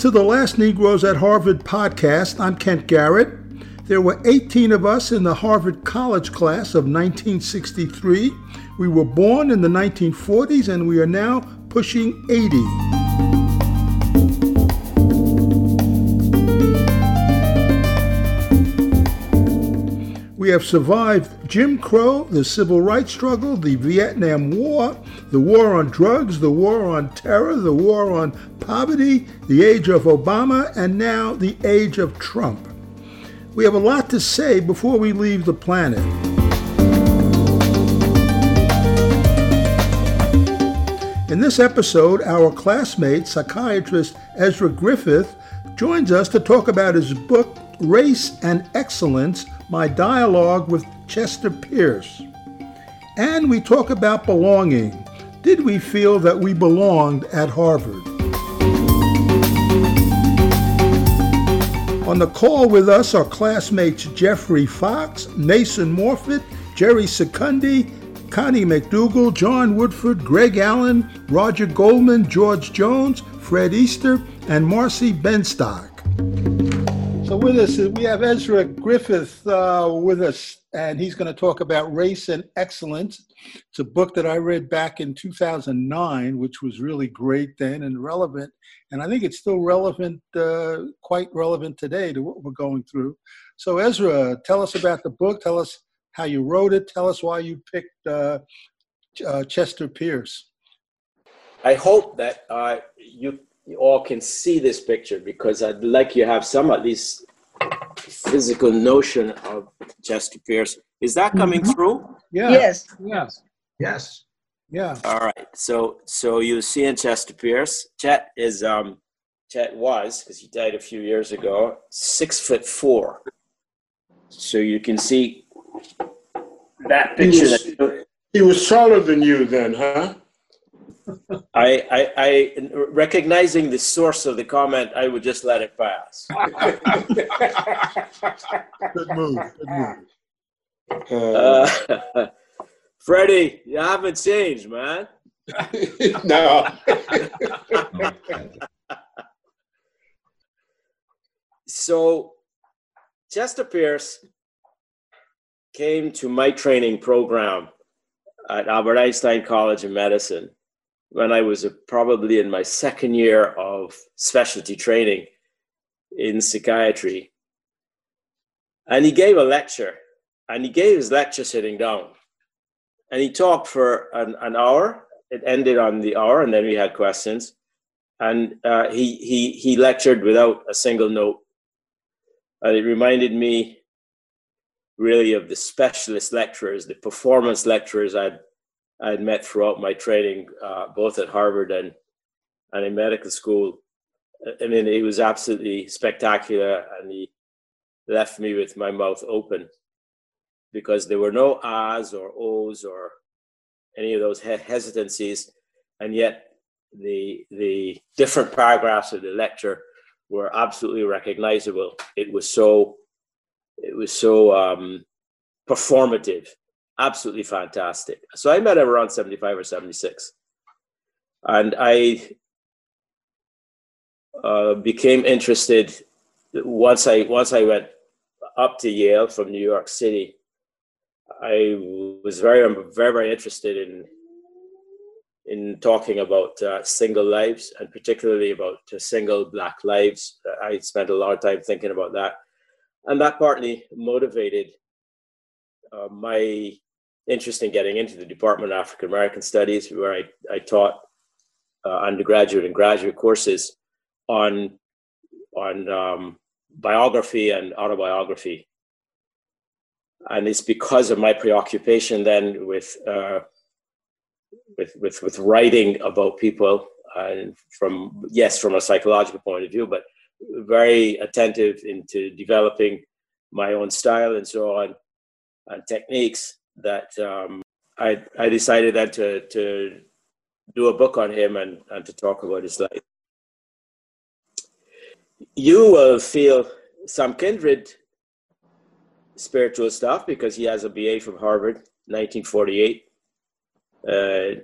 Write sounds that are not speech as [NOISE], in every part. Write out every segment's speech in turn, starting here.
to the Last Negroes at Harvard podcast. I'm Kent Garrett. There were 18 of us in the Harvard College class of 1963. We were born in the 1940s and we are now pushing 80. We have survived Jim Crow, the civil rights struggle, the Vietnam War, the war on drugs, the war on terror, the war on poverty, the age of Obama, and now the age of Trump. We have a lot to say before we leave the planet. In this episode, our classmate, psychiatrist Ezra Griffith, joins us to talk about his book, Race and Excellence My Dialogue with Chester Pierce. And we talk about belonging. Did we feel that we belonged at Harvard? On the call with us are classmates Jeffrey Fox, Mason Morfitt, Jerry Secundi, Connie McDougal, John Woodford, Greg Allen, Roger Goldman, George Jones, Fred Easter, and Marcy Benstock. So with us, we have Ezra Griffith uh, with us, and he's going to talk about race and excellence. It's a book that I read back in 2009, which was really great then and relevant. And I think it's still relevant, uh, quite relevant today to what we're going through. So Ezra, tell us about the book. Tell us how you wrote it. Tell us why you picked uh, uh Chester Pierce. I hope that uh, you you all can see this picture because I'd like you have some at least physical notion of Chester Pierce. Is that coming mm-hmm. through? Yeah. Yes. Yes. Yes. Yeah. All right. So so you see in Chester Pierce, Chet is um Chet was because he died a few years ago, six foot four. So you can see that picture. He was, that, he was taller than you then, huh? I, I, I, recognizing the source of the comment, I would just let it pass. [LAUGHS] good move. Good move. Uh, [LAUGHS] Freddie, you haven't changed, man. [LAUGHS] no. so, Chester Pierce came to my training program at Albert Einstein College of Medicine when I was probably in my second year of specialty training in psychiatry. And he gave a lecture, and he gave his lecture sitting down. And he talked for an, an hour. It ended on the hour, and then we had questions. And uh, he, he, he lectured without a single note. And it reminded me really of the specialist lecturers, the performance lecturers I'd I had met throughout my training, uh, both at Harvard and and in medical school. I mean, he was absolutely spectacular, and he left me with my mouth open because there were no ahs or ohs or any of those hesitancies, and yet the the different paragraphs of the lecture were absolutely recognizable. It was so it was so um, performative absolutely fantastic. So I met him around 75 or 76. And I uh, became interested once I once I went up to Yale from New York City. I was very very very interested in in talking about uh, single lives and particularly about uh, single black lives. I spent a lot of time thinking about that, and that partly motivated uh, my interest in getting into the Department of African American Studies, where I, I taught uh, undergraduate and graduate courses on on um, biography and autobiography. And it's because of my preoccupation then with uh, with, with with writing about people and from yes from a psychological point of view, but very attentive into developing my own style and so on and techniques that um, I I decided then to to do a book on him and, and to talk about his life. You will feel some kindred spiritual stuff because he has a BA from Harvard, 1948, uh, uh,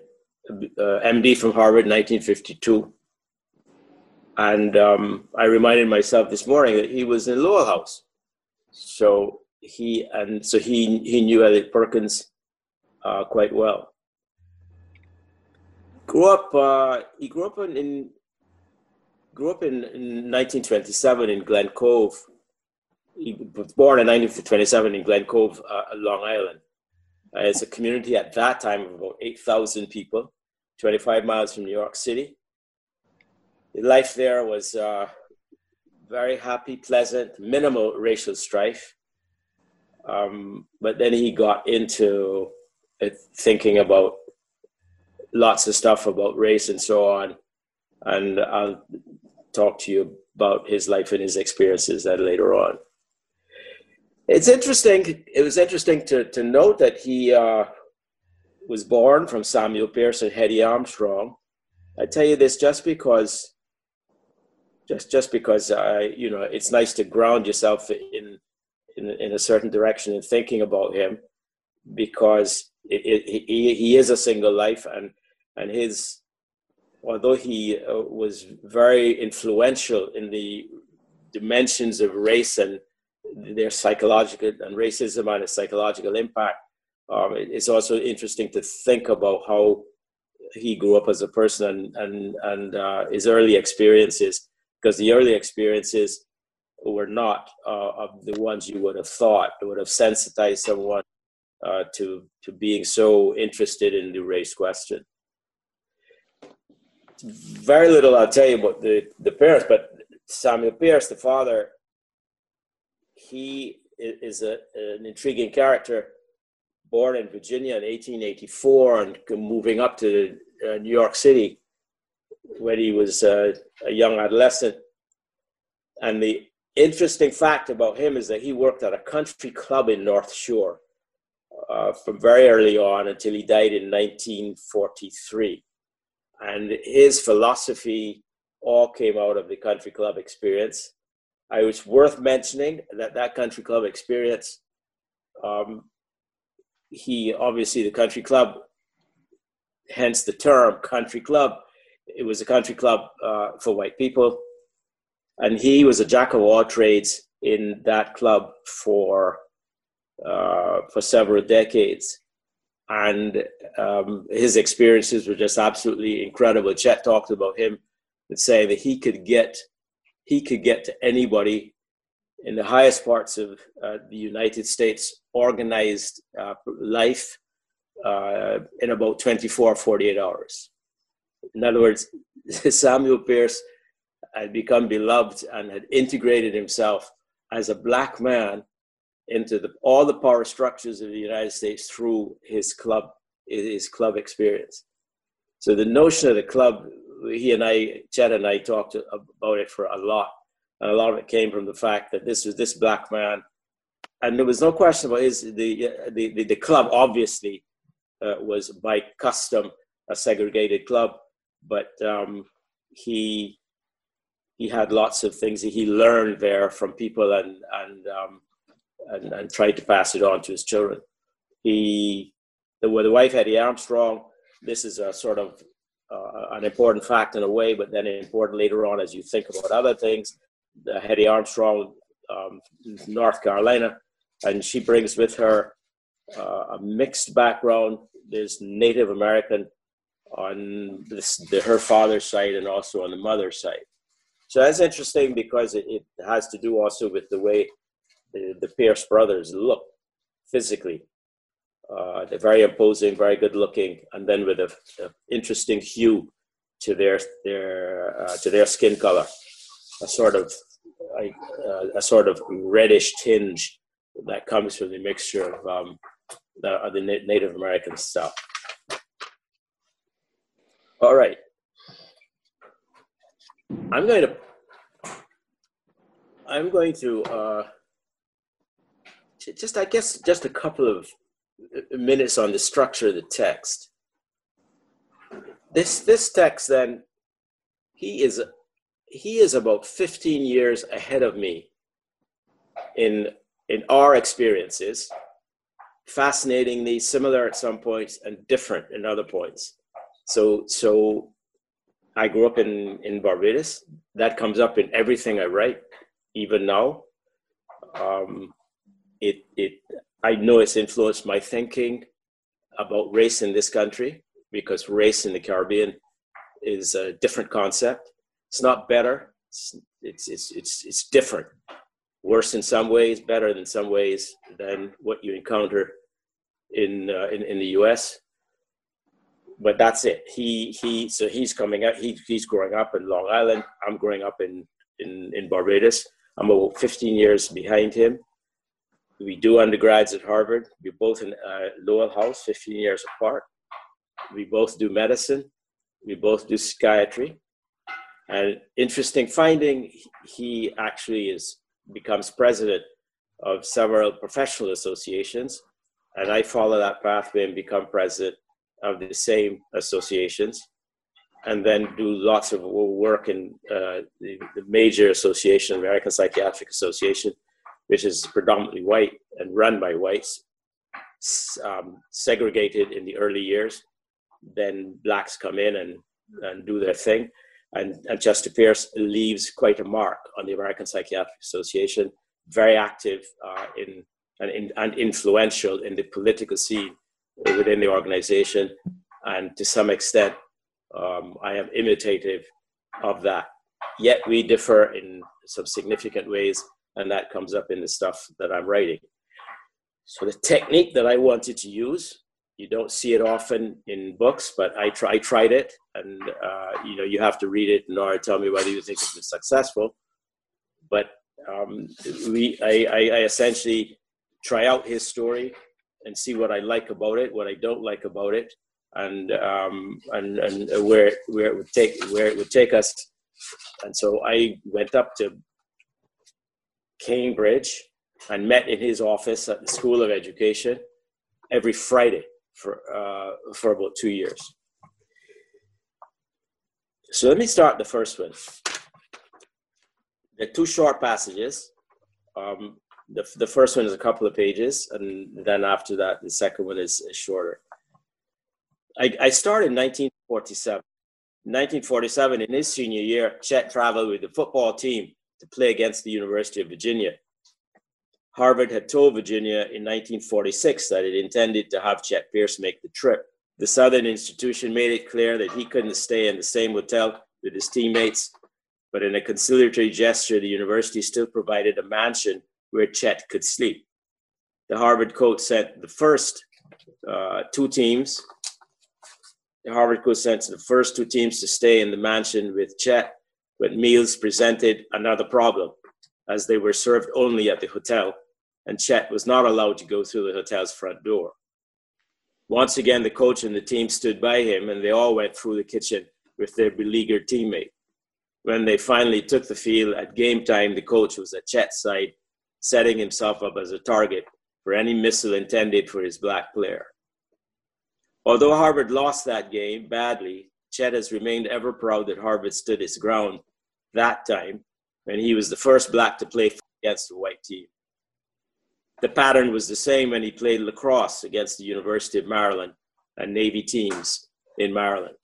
MD from Harvard, 1952. And um, I reminded myself this morning that he was in Lowell House. So he and so he he knew Elliott Perkins uh, quite well. Grew up. Uh, he grew up in, in grew up in, in 1927 in Glen Cove. He was born in 1927 in Glen Cove, uh, Long Island. Uh, it's a community at that time of about 8,000 people, 25 miles from New York City. The life there was uh, very happy, pleasant, minimal racial strife. Um, but then he got into thinking about lots of stuff about race and so on. And I'll talk to you about his life and his experiences that later on. It's interesting. It was interesting to, to note that he uh, was born from Samuel and Hetty Armstrong. I tell you this just because, just just because I, you know, it's nice to ground yourself in in, in a certain direction in thinking about him, because it, it, he he is a single life and and his although he uh, was very influential in the dimensions of race and their psychological and racism and its psychological impact, um, it's also interesting to think about how he grew up as a person and and, and uh, his early experiences, because the early experiences were not uh, of the ones you would have thought. It would have sensitized someone uh, to to being so interested in the race question very little I'll tell you about the, the parents, but Samuel Pierce, the father, he is a, an intriguing character, born in Virginia in 1884 and moving up to uh, New York City when he was uh, a young adolescent. And the interesting fact about him is that he worked at a country club in North Shore uh, from very early on until he died in 1943 and his philosophy all came out of the country club experience. I was worth mentioning that that country club experience. Um, he obviously the country club, hence the term country club. It was a country club uh, for white people, and he was a jack of all trades in that club for uh, for several decades and um, his experiences were just absolutely incredible. Chet talked about him and saying that he could get he could get to anybody in the highest parts of uh, the United States organized uh, life uh, in about 24 48 hours. In other words, [LAUGHS] Samuel Pierce had become beloved and had integrated himself as a black man into the, all the power structures of the United States through his club, his club experience. So the notion of the club, he and I, Chet and I talked about it for a lot. And a lot of it came from the fact that this was this black man. And there was no question about his, the, the, the, the club obviously uh, was by custom a segregated club, but um, he, he had lots of things that he learned there from people and, and um, and, and tried to pass it on to his children. He, the, the wife, Hetty Armstrong, this is a sort of uh, an important fact in a way, but then important later on as you think about other things. The Hetty Armstrong, um, North Carolina, and she brings with her uh, a mixed background. There's Native American on this, the, her father's side and also on the mother's side. So that's interesting because it, it has to do also with the way the, the Pierce brothers look physically. Uh, they're very imposing, very good looking, and then with an interesting hue to their their uh, to their skin color, a sort of a, uh, a sort of reddish tinge that comes from the mixture of um, the, the Native American stuff. All right, I'm going to I'm going to uh, just I guess just a couple of uh, minutes on the structure of the text. This this text then he is he is about 15 years ahead of me in in our experiences fascinatingly similar at some points and different in other points so so I grew up in, in Barbados. That comes up in everything I write, even now. Um, it, it, I know it's influenced my thinking about race in this country because race in the Caribbean is a different concept. It's not better. It's, it's, it's, it's, it's different. Worse in some ways, better in some ways than what you encounter in, uh, in, in the US but that's it. He he so he's coming out. He he's growing up in Long Island. I'm growing up in in in Barbados. I'm about 15 years behind him. We do undergrads at Harvard. We're both in uh, Lowell House, 15 years apart. We both do medicine. We both do psychiatry. And interesting finding, he actually is becomes president of several professional associations, and I follow that pathway and become president of the same associations and then do lots of work in uh, the, the, major association, American Psychiatric Association, which is predominantly white and run by whites, um, segregated in the early years. Then blacks come in and, and do their thing. And, and Chester Pierce leaves quite a mark on the American Psychiatric Association, very active uh, in, and, in, and influential in the political scene within the organization. And to some extent, um, I am imitative of that. Yet we differ in some significant ways, and that comes up in the stuff that I'm writing. So the technique that I wanted to use, you don't see it often in books, but I, I tried it, and uh, you know you have to read it in order to tell me whether you think it's been successful. But um, we, I, I, I essentially try out his story and see what I like about it, what I don't like about it, and um, and and where where it would take where it would take us. And so I went up to Cambridge and met in his office at the School of Education every Friday for uh, for about two years. So let me start the first one. Are two short passages. Um, the, the first one is a couple of pages, and then after that, the second one is, is shorter. I, I started in 1947. In 1947, in his senior year, Chet traveled with the football team to play against the University of Virginia. Harvard had told Virginia in 1946 that it intended to have Chet Pierce make the trip. The Southern institution made it clear that he couldn't stay in the same hotel with his teammates, but in a conciliatory gesture, the university still provided a mansion where Chet could sleep. The Harvard coach sent the first uh, two teams. Harvard coach sent the first two teams to stay in the mansion with Chet, but meals presented another problem, as they were served only at the hotel, and Chet was not allowed to go through the hotel's front door. Once again, the coach and the team stood by him, and they all went through the kitchen with their beleaguered teammate. When they finally took the field at game time, the coach was at Chet's side setting himself up as a target for any missile intended for his black player. Although Harvard lost that game badly, Chet has remained ever proud that Harvard stood its ground that time when he was the first black to play against a white team. The pattern was the same when he played lacrosse against the University of Maryland and Navy teams in Maryland.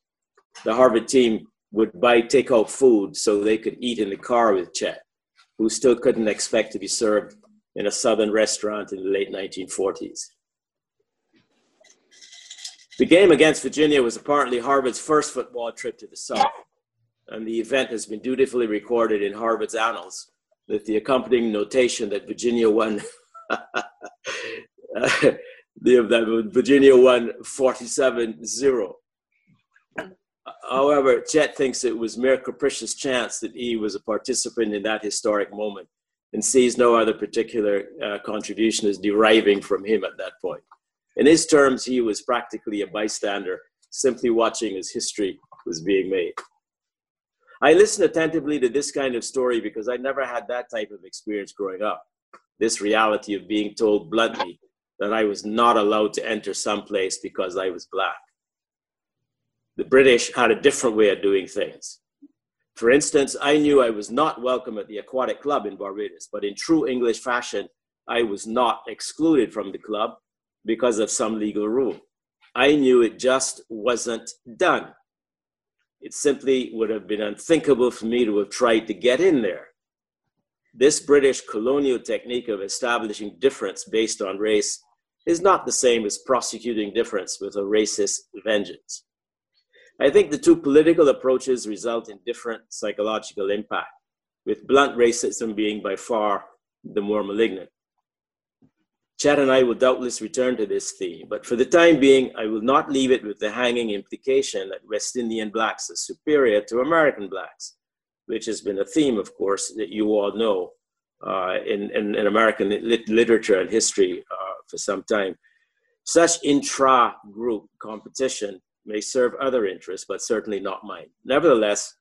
The Harvard team would buy takeout food so they could eat in the car with Chet who still couldn't expect to be served in a southern restaurant in the late 1940s. The game against Virginia was apparently Harvard's first football trip to the South, and the event has been dutifully recorded in Harvard's annals with the accompanying notation that Virginia won. [LAUGHS] the, Virginia won 47 0. However, Chet thinks it was mere capricious chance that he was a participant in that historic moment and sees no other particular uh, contribution as deriving from him at that point. In his terms, he was practically a bystander, simply watching as history was being made. I listened attentively to this kind of story because I never had that type of experience growing up. This reality of being told bluntly that I was not allowed to enter some place because I was black the British had a different way of doing things. For instance, I knew I was not welcome at the aquatic club in Barbados, but in true English fashion, I was not excluded from the club because of some legal rule. I knew it just wasn't done. It simply would have been unthinkable for me to have tried to get in there. This British colonial technique of establishing difference based on race is not the same as prosecuting difference with a racist vengeance. I think the two political approaches result in different psychological impact, with blunt racism being by far the more malignant. Chet and I will doubtless return to this theme, but for the time being, I will not leave it with the hanging implication that West Indian blacks are superior to American blacks, which has been a theme, of course, that you all know uh, in, in, in, American lit- literature and history uh, for some time. Such intra group competition may serve other interests, but certainly not mine. Nevertheless,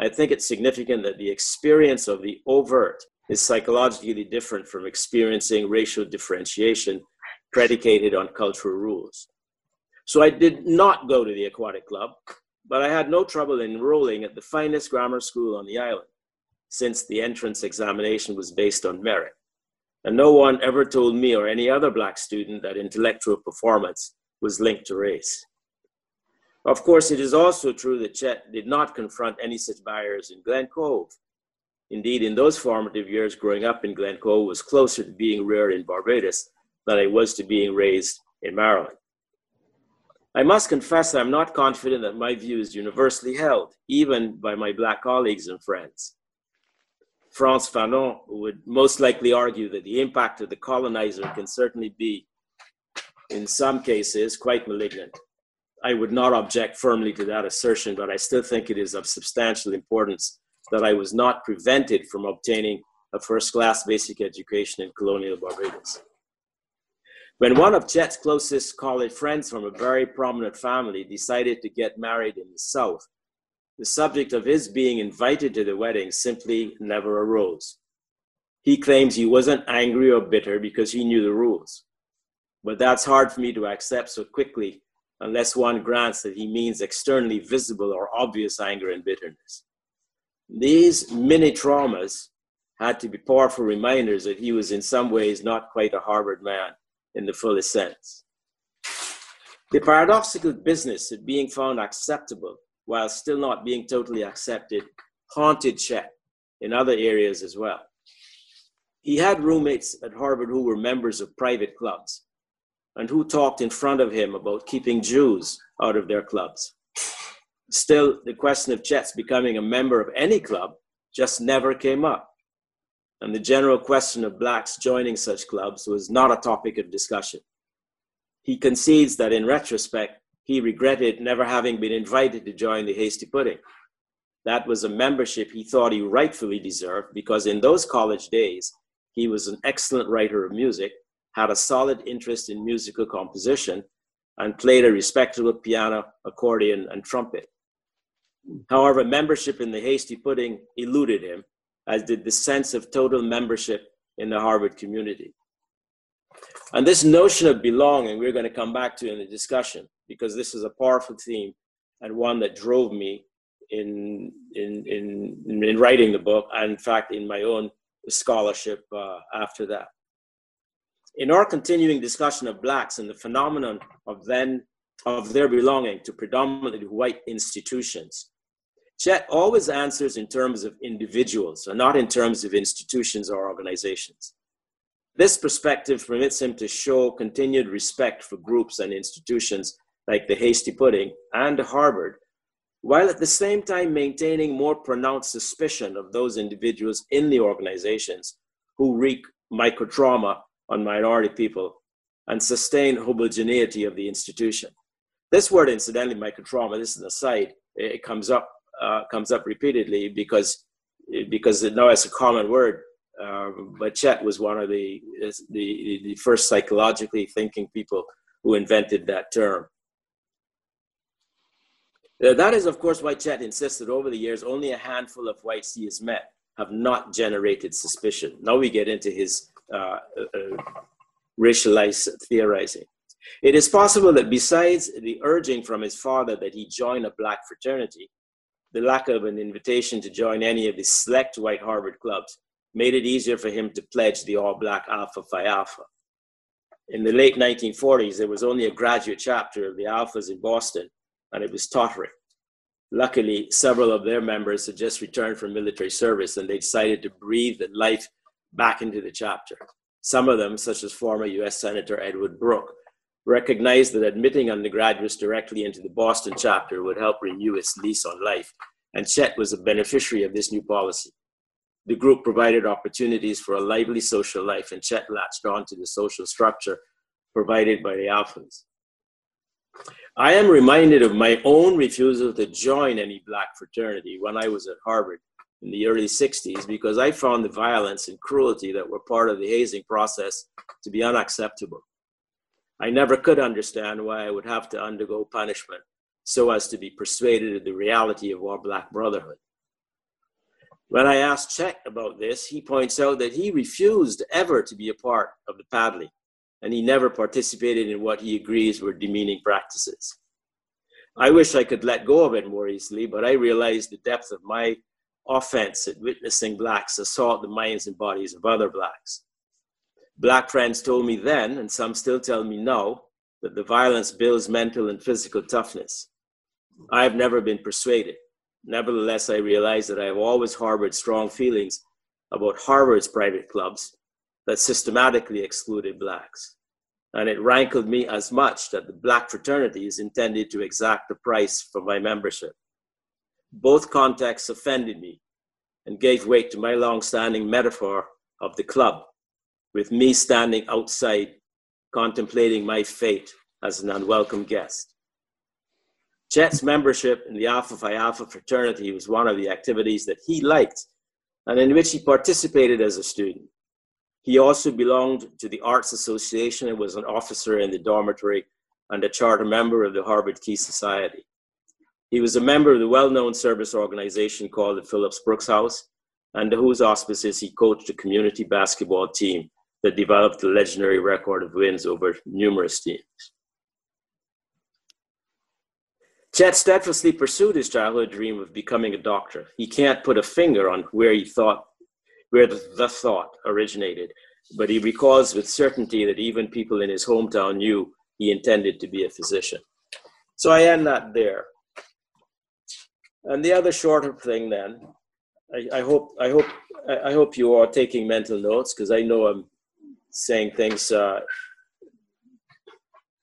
I think it's significant that the experience of the overt is psychologically different from experiencing racial differentiation predicated on cultural rules. So I did not go to the aquatic club, but I had no trouble enrolling at the finest grammar school on the island, since the entrance examination was based on merit. And no one ever told me or any other black student that intellectual performance was linked to race. Of course, it is also true that Chet did not confront any such barriers in Glen Cove, Indeed, in those formative years growing up in Glen Cove was closer to being reared in Barbados than I was to being raised in Maryland. I must confess that I'm not confident that my view is universally held, even by my black colleagues and friends. Frantz Fanon would most likely argue that the impact of the colonizer can certainly be, in some cases, quite malignant. I would not object firmly to that assertion, but I still think it is of substantial importance that I was not prevented from obtaining a first class basic education in colonial Barbados. When one of Chet's closest college friends from a very prominent family decided to get married in the South, the subject of his being invited to the wedding simply never arose. He claims he wasn't angry or bitter because he knew the rules. But that's hard for me to accept so quickly unless one grants that he means externally visible or obvious anger and bitterness. These mini traumas had to be powerful reminders that he was in some ways not quite a Harvard man in the fullest sense. The paradoxical business of being found acceptable while still not being totally accepted haunted Chet in other areas as well. He had roommates at Harvard who were members of private clubs and who talked in front of him about keeping Jews out of their clubs. Still, the question of Chet's becoming a member of any club just never came up. And the general question of blacks joining such clubs was not a topic of discussion. He concedes that in retrospect, he regretted never having been invited to join the Hasty Pudding. That was a membership he thought he rightfully deserved because in those college days, he was an excellent writer of music, had a solid interest in musical composition, and played a respectable piano, accordion, and trumpet. However, membership in the Hasty Pudding eluded him, as did the sense of total membership in the Harvard community. And this notion of belonging, we're going to come back to in the discussion, because this is a powerful theme and one that drove me in, in, in, in writing the book, and in fact, in my own scholarship uh, after that. In our continuing discussion of Blacks and the phenomenon of then of their belonging to predominantly white institutions, Chet always answers in terms of individuals and not in terms of institutions or organizations. This perspective permits him to show continued respect for groups and institutions like the Hasty Pudding and Harvard, while at the same time maintaining more pronounced suspicion of those individuals in the organizations who wreak microtrauma on minority people and sustain homogeneity of the institution. This word, incidentally, microtrauma, this is an aside, it comes up uh, comes up repeatedly because because now it's a common word. Uh, but Chet was one of the, the the first psychologically thinking people who invented that term. Uh, that is, of course, why Chet insisted over the years only a handful of whites he has met have not generated suspicion. Now we get into his uh, uh, racialized theorizing. It is possible that besides the urging from his father that he join a black fraternity, the lack of an invitation to join any of the select white Harvard clubs made it easier for him to pledge the all black Alpha Phi Alpha. In the late 1940s, there was only a graduate chapter of the Alphas in Boston, and it was tottering. Luckily, several of their members had just returned from military service and they decided to breathe the life back into the chapter. Some of them, such as former US Senator Edward Brooke, recognized that admitting undergraduates directly into the Boston chapter would help renew its lease on life, and Chet was a beneficiary of this new policy. The group provided opportunities for a lively social life, and Chet latched on to the social structure provided by the Alphans. I am reminded of my own refusal to join any black fraternity when I was at Harvard in the early 60s because I found the violence and cruelty that were part of the hazing process to be unacceptable. I never could understand why I would have to undergo punishment so as to be persuaded of the reality of our Black brotherhood. When I asked Chet about this, he points out that he refused ever to be a part of the Padley, and he never participated in what he agrees were demeaning practices. I wish I could let go of it more easily, but I realize the depth of my offense at witnessing blacks assault the minds and bodies of other blacks. Black friends told me then, and some still tell me now, that the violence builds mental and physical toughness. I have never been persuaded. Nevertheless, I realize that I have always harbored strong feelings about Harvard's private clubs that systematically excluded blacks. And it rankled me as much that the black fraternity is intended to exact the price for my membership. Both contexts offended me and gave weight to my long-standing metaphor of the club, with me standing outside contemplating my fate as an unwelcome guest. Chet's membership in the Alpha Phi Alpha fraternity was one of the activities that he liked and in which he participated as a student. He also belonged to the Arts Association and was an officer in the dormitory and a charter member of the Harvard Key Society. He was a member of the well-known service organization called the Phillips Brooks House, under whose auspices he coached a community basketball team that developed the legendary record of wins over numerous teams. Chet steadfastly pursued his childhood dream of becoming a doctor. He can't put a finger on where he thought, where the, the thought originated, but he recalls with certainty that even people in his hometown knew he intended to be a physician. So I end that there. And the other shorter thing then, I, I hope I hope I hope you are taking mental notes because I know I'm saying things uh,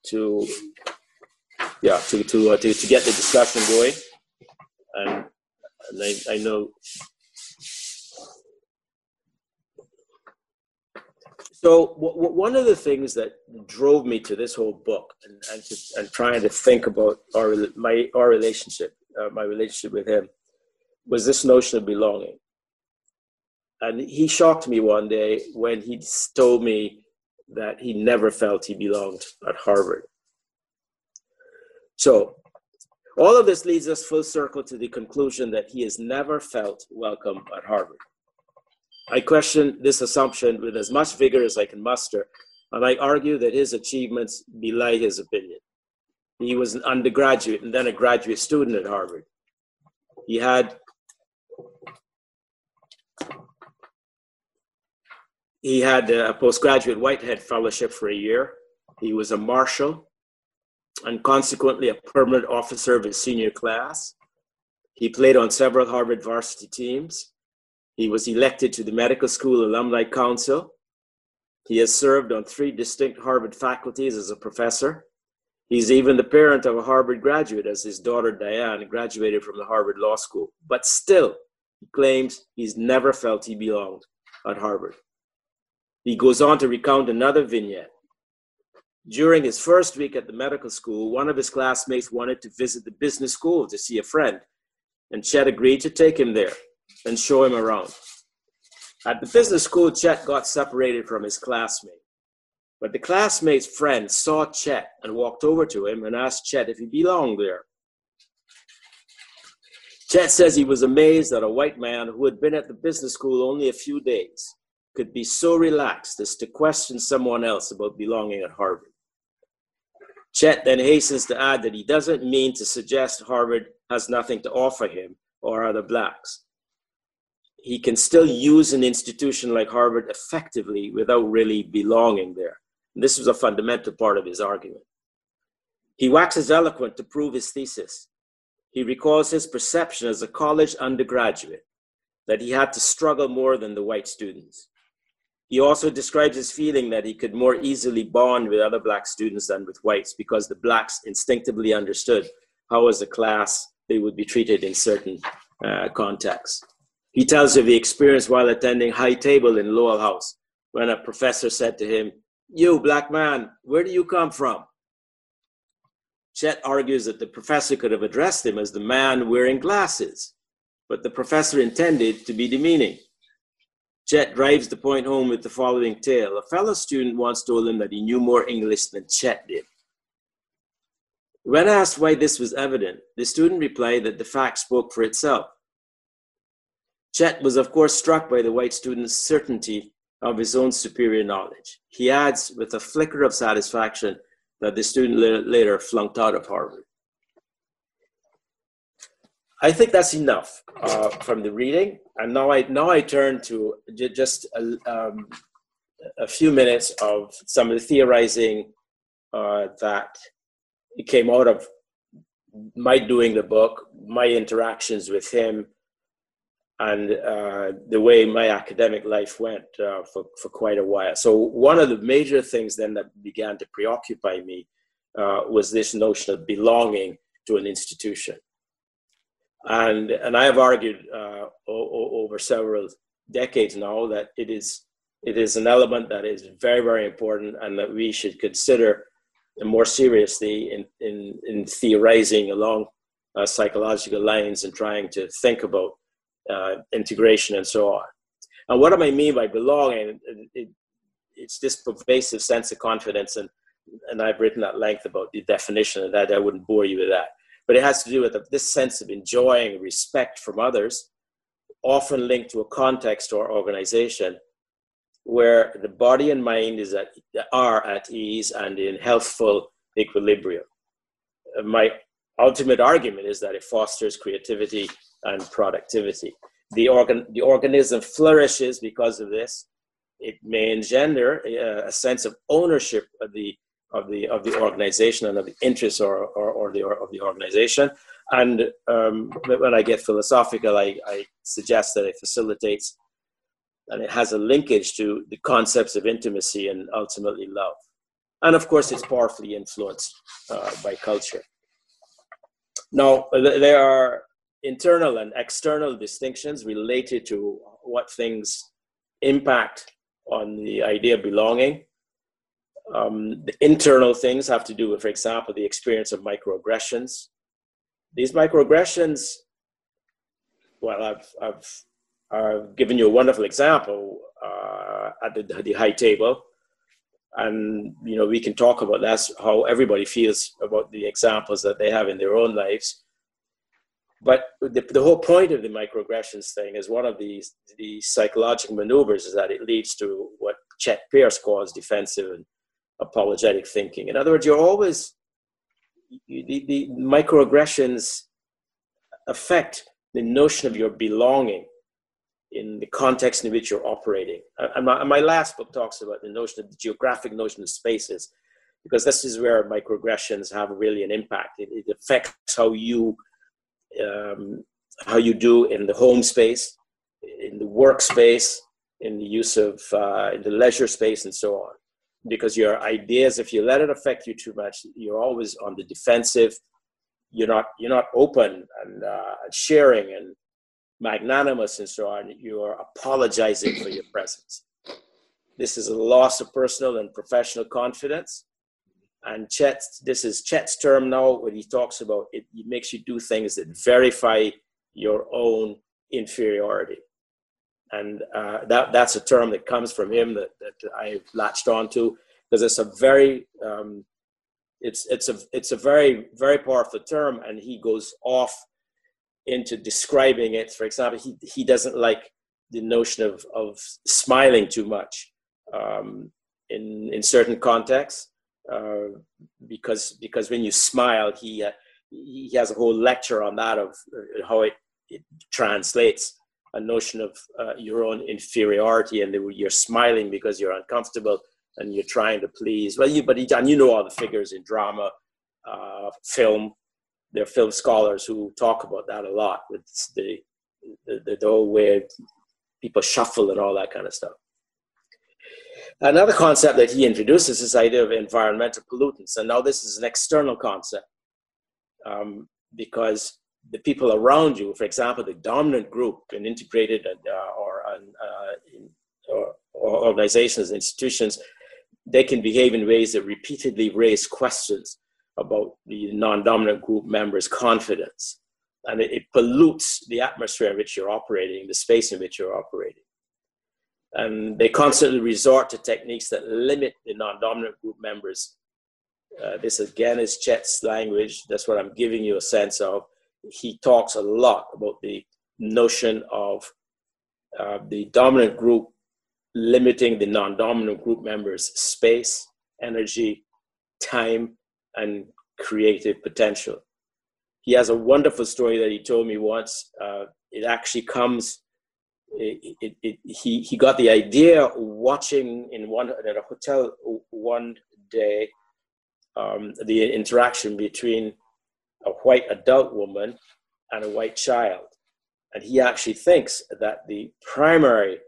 to yeah to to, uh, to to get the discussion going, and, and I, I know. So w- w- one of the things that drove me to this whole book and and, to, and trying to think about our my our relationship, uh, my relationship with him, was this notion of belonging. And he shocked me one day when he told me that he never felt he belonged at Harvard. So, all of this leads us full circle to the conclusion that he has never felt welcome at Harvard. I question this assumption with as much vigor as I can muster, and I argue that his achievements belie his opinion. He was an undergraduate and then a graduate student at Harvard. He had He had a postgraduate Whitehead Fellowship for a year. He was a marshal and consequently a permanent officer of his senior class. He played on several Harvard varsity teams. He was elected to the Medical School Alumni Council. He has served on three distinct Harvard faculties as a professor. He's even the parent of a Harvard graduate, as his daughter Diane graduated from the Harvard Law School. But still, he claims he's never felt he belonged at Harvard. He goes on to recount another vignette. During his first week at the medical school, one of his classmates wanted to visit the business school to see a friend, and Chet agreed to take him there and show him around. At the business school, Chet got separated from his classmate. But the classmate's friend saw Chet and walked over to him and asked Chet if he belonged there. Chet says he was amazed that a white man who had been at the business school only a few days could be so relaxed as to question someone else about belonging at Harvard. Chet then hastens to add that he doesn't mean to suggest Harvard has nothing to offer him or other blacks. He can still use an institution like Harvard effectively without really belonging there. And this was a fundamental part of his argument. He waxes eloquent to prove his thesis. he recalls his perception as a college undergraduate that he had to struggle more than the white students. He also describes his feeling that he could more easily bond with other black students than with whites because the blacks instinctively understood how, as a class, they would be treated in certain uh, contexts. He tells of the experience while attending high table in Lowell House when a professor said to him, You, black man, where do you come from? Chet argues that the professor could have addressed him as the man wearing glasses, but the professor intended to be demeaning. Chet drives the point home with the following tale. A fellow student once told him that he knew more English than Chet did. When asked why this was evident, the student replied that the fact spoke for itself. Chet was, of course, struck by the white student's certainty of his own superior knowledge. He adds, with a flicker of satisfaction, that the student later flunked out of Harvard. I think that's enough uh, from the reading. And now I, now I turn to just a, um, a few minutes of some of the theorizing uh, that came out of my doing the book, my interactions with him, and uh, the way my academic life went uh, for, for quite a while. So, one of the major things then that began to preoccupy me uh, was this notion of belonging to an institution. And, and I have argued uh, over several decades now that it is, it is an element that is very, very important and that we should consider more seriously in, in, in theorizing along uh, psychological lines and trying to think about uh, integration and so on. And what do I mean by belonging? It, it, it's this pervasive sense of confidence, and, and I've written at length about the definition of that. I wouldn't bore you with that. But it has to do with this sense of enjoying respect from others, often linked to a context or organization where the body and mind is at, are at ease and in healthful equilibrium. Uh, my ultimate argument is that it fosters creativity and productivity. The, organ, the organism flourishes because of this. It may engender a, a sense of ownership of the, of, the, of the organization and of the interests or, or, or the, or, of the organization. And um, when I get philosophical, I, I suggest that it facilitates and it has a linkage to the concepts of intimacy and ultimately love. And of course, it's powerfully influenced uh, by culture. Now, there are internal and external distinctions related to what things impact on the idea of belonging. Um, the internal things have to do with, for example, the experience of microaggressions. These microaggressions, well, I've, I've, I've given you a wonderful example uh, at the, the high table and you know we can talk about that's how everybody feels about the examples that they have in their own lives but the, the whole point of the microaggressions thing is one of these the psychological maneuvers is that it leads to what Chet Pierce calls defensive and apologetic thinking. In other words, you're always you, the, the microaggressions affect the notion of your belonging in the context in which you're operating. And my, and my, last book talks about the notion of the geographic notion of spaces, because this is where microaggressions have really an impact. It, it affects how you um, how you do in the home space, in the workspace, in the use of uh, in the leisure space, and so on. Because your ideas, if you let it affect you too much, you're always on the defensive. You're not you're not open and uh, sharing and magnanimous and so on. You are apologizing for your presence. This is a loss of personal and professional confidence and Chet, this is Chet's term now, when he talks about it, it makes you do things that verify your own inferiority. And uh, that, that's a term that comes from him that, that I latched onto because it's a very, um, it's, it's, a, it's a very, very powerful term. And he goes off into describing it. For example, he, he doesn't like the notion of, of smiling too much um, in, in certain contexts uh, because because when you smile, he uh, he has a whole lecture on that of uh, how it, it translates a notion of uh, your own inferiority and you're smiling because you're uncomfortable and you're trying to please. Well, you but he, and you know all the figures in drama, uh, film, there are film scholars who talk about that a lot with the the, the, the whole way people shuffle and all that kind of stuff. Another concept that he introduces is this idea of environmental pollutants. And now this is an external concept um, because the people around you, for example, the dominant group in integrated uh, or, uh, or, or organizations, institutions, they can behave in ways that repeatedly raise questions about the non-dominant group members' confidence. And it, it pollutes the atmosphere in which you're operating, the space in which you're operating. And they constantly resort to techniques that limit the non-dominant group members. Uh, this again is Chet's language. That's what I'm giving you a sense of. He talks a lot about the notion of uh, the dominant group limiting the non-dominant group members' space, energy, time, and creative potential. He has a wonderful story that he told me once. Uh, it actually comes. It, it, it, he he got the idea watching in one in a hotel one day um, the interaction between a white adult woman and a white child, and he actually thinks that the primary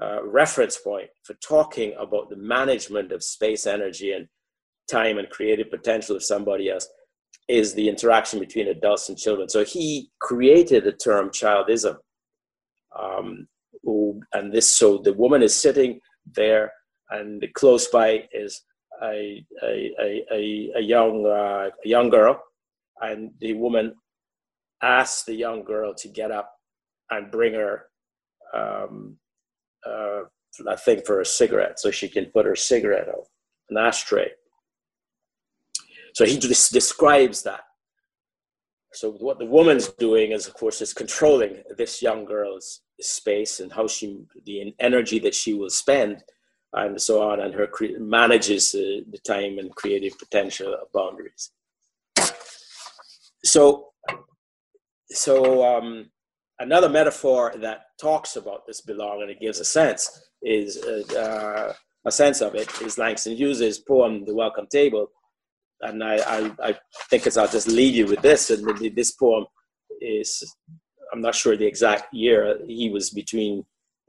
uh, reference point for talking about the management of space energy and time and creative potential of somebody else is the interaction between adults and children. So he created the term childism. Um, and this, so the woman is sitting there, and close by is a, a, a, a, young, uh, a young girl, and the woman asks the young girl to get up and bring her um, uh, a thing for a cigarette so she can put her cigarette on an ashtray. So he just describes that. So what the woman's doing is, of course, is controlling this young girl's space and how she, the energy that she will spend, and so on, and her cre- manages uh, the time and creative potential of boundaries. So, so um, another metaphor that talks about this belong and it gives a sense is uh, a sense of it is Langston Hughes' poem "The Welcome Table," and I, I, I think as I'll just leave you with this. And this poem is I'm not sure the exact year. He was between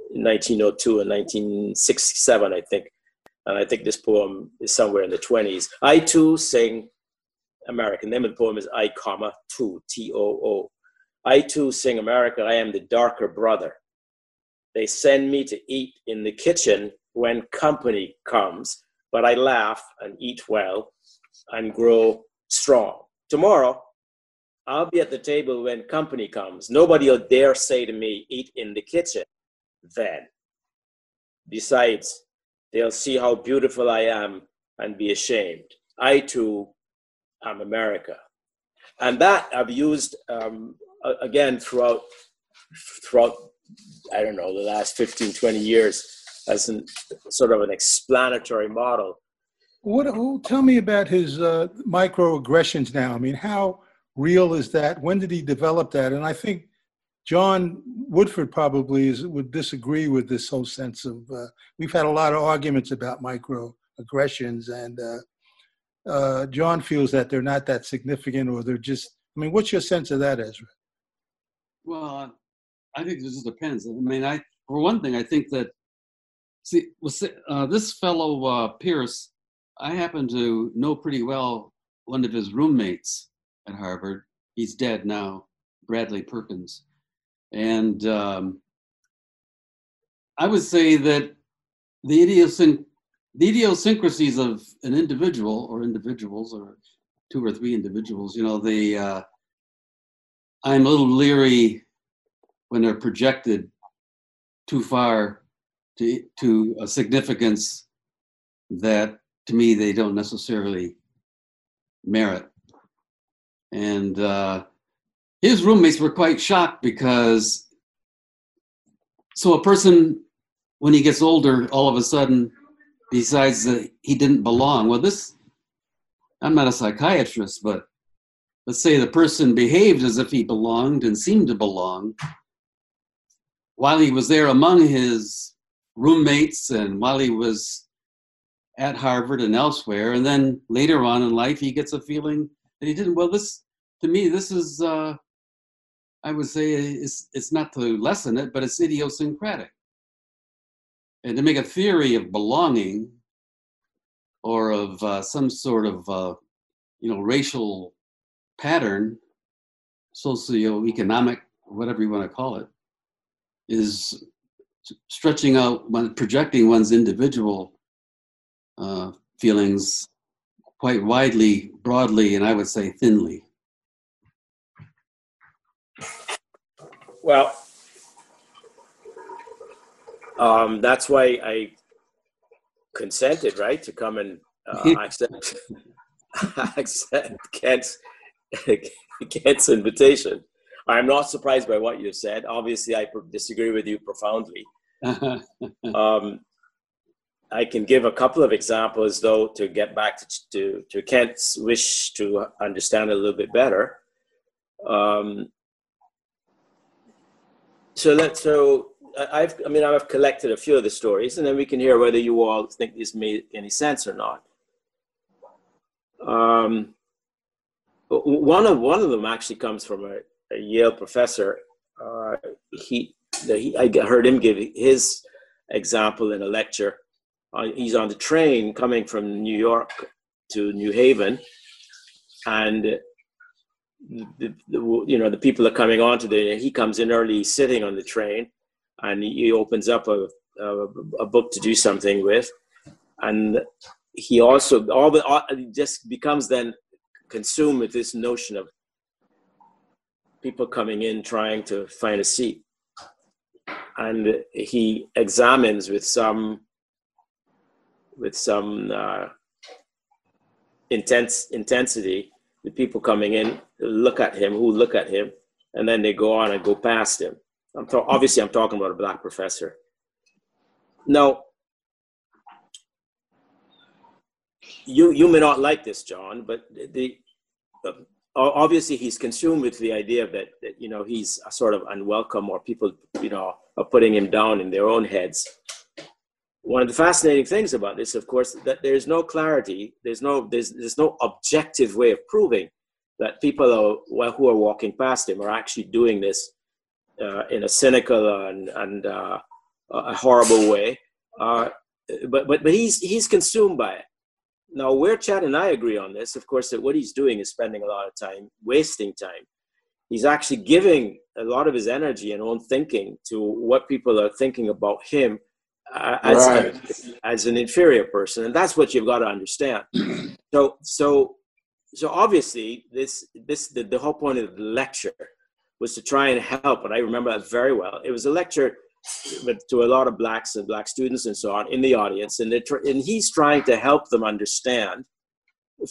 1902 and 1967, I think, and I think this poem is somewhere in the 20s. I too sing American. The name of the poem is I comma too T O O I too sing America, I am the darker brother. They send me to eat in the kitchen when company comes, but I laugh and eat well and grow strong. Tomorrow, I'll be at the table when company comes. Nobody will dare say to me, eat in the kitchen then. Besides, they'll see how beautiful I am and be ashamed. I too am America. And that I've used um, again throughout throughout I don't know the last 15 20 years as an sort of an explanatory model. What tell me about his uh, microaggressions now? I mean, how real is that? When did he develop that? And I think John Woodford probably is, would disagree with this whole sense of. Uh, we've had a lot of arguments about microaggressions, and uh, uh, John feels that they're not that significant, or they're just. I mean, what's your sense of that, Ezra? Well, I think it just depends. I mean, I for one thing, I think that see, uh, this fellow uh, Pierce, I happen to know pretty well one of his roommates at Harvard. He's dead now, Bradley Perkins, and um, I would say that the idiosync the idiosyncrasies of an individual or individuals or two or three individuals, you know, the uh, I'm a little leery when they're projected too far to, to a significance that to me they don't necessarily merit. And uh, his roommates were quite shocked because so a person when he gets older all of a sudden decides that he didn't belong. Well, this I'm not a psychiatrist, but let's say the person behaved as if he belonged and seemed to belong while he was there among his roommates and while he was at Harvard and elsewhere. And then later on in life, he gets a feeling that he didn't. Well, this to me, this is, uh, I would say, it's, it's not to lessen it, but it's idiosyncratic. And to make a theory of belonging or of uh, some sort of, uh, you know, racial pattern, socioeconomic, whatever you want to call it, is stretching out, projecting one's individual uh, feelings quite widely, broadly, and I would say thinly. Well, um, that's why I consented, right, to come and uh, accept, [LAUGHS] accept Kent's, [LAUGHS] Kent's invitation. I'm not surprised by what you said. Obviously, I disagree with you profoundly. [LAUGHS] um, I can give a couple of examples, though, to get back to, to, to Kent's wish to understand a little bit better. Um, so let so I've I mean I've collected a few of the stories, and then we can hear whether you all think this made any sense or not. Um, one of one of them actually comes from a, a Yale professor. Uh, he, the, he I heard him give his example in a lecture. Uh, he's on the train coming from New York to New Haven, and the, the, you know the people are coming onto the he comes in early sitting on the train and he opens up a, a, a book to do something with and he also all the all, just becomes then consumed with this notion of people coming in trying to find a seat and he examines with some with some uh, intense intensity the people coming in look at him, who look at him, and then they go on and go past him. I'm ta- obviously I'm talking about a black professor. Now, you you may not like this, John, but the uh, obviously he's consumed with the idea that, that you know he's sort of unwelcome, or people you know are putting him down in their own heads one of the fascinating things about this, of course, that there's no clarity, there's no there's there's no objective way of proving that people are, who are walking past him are actually doing this uh, in a cynical and, and uh, a horrible way. Uh, but but but he's he's consumed by it. Now, where Chet and I agree on this, of course, that what he's doing is spending a lot of time, wasting time. He's actually giving a lot of his energy and own thinking to what people are thinking about him uh, as, right. a, as an inferior person, and that's what you've got to understand. so, so, so obviously, this this the, the whole point of the lecture was to try and help, and I remember that very well. It was a lecture to a lot of blacks and black students and so on in the audience, and and he's trying to help them understand,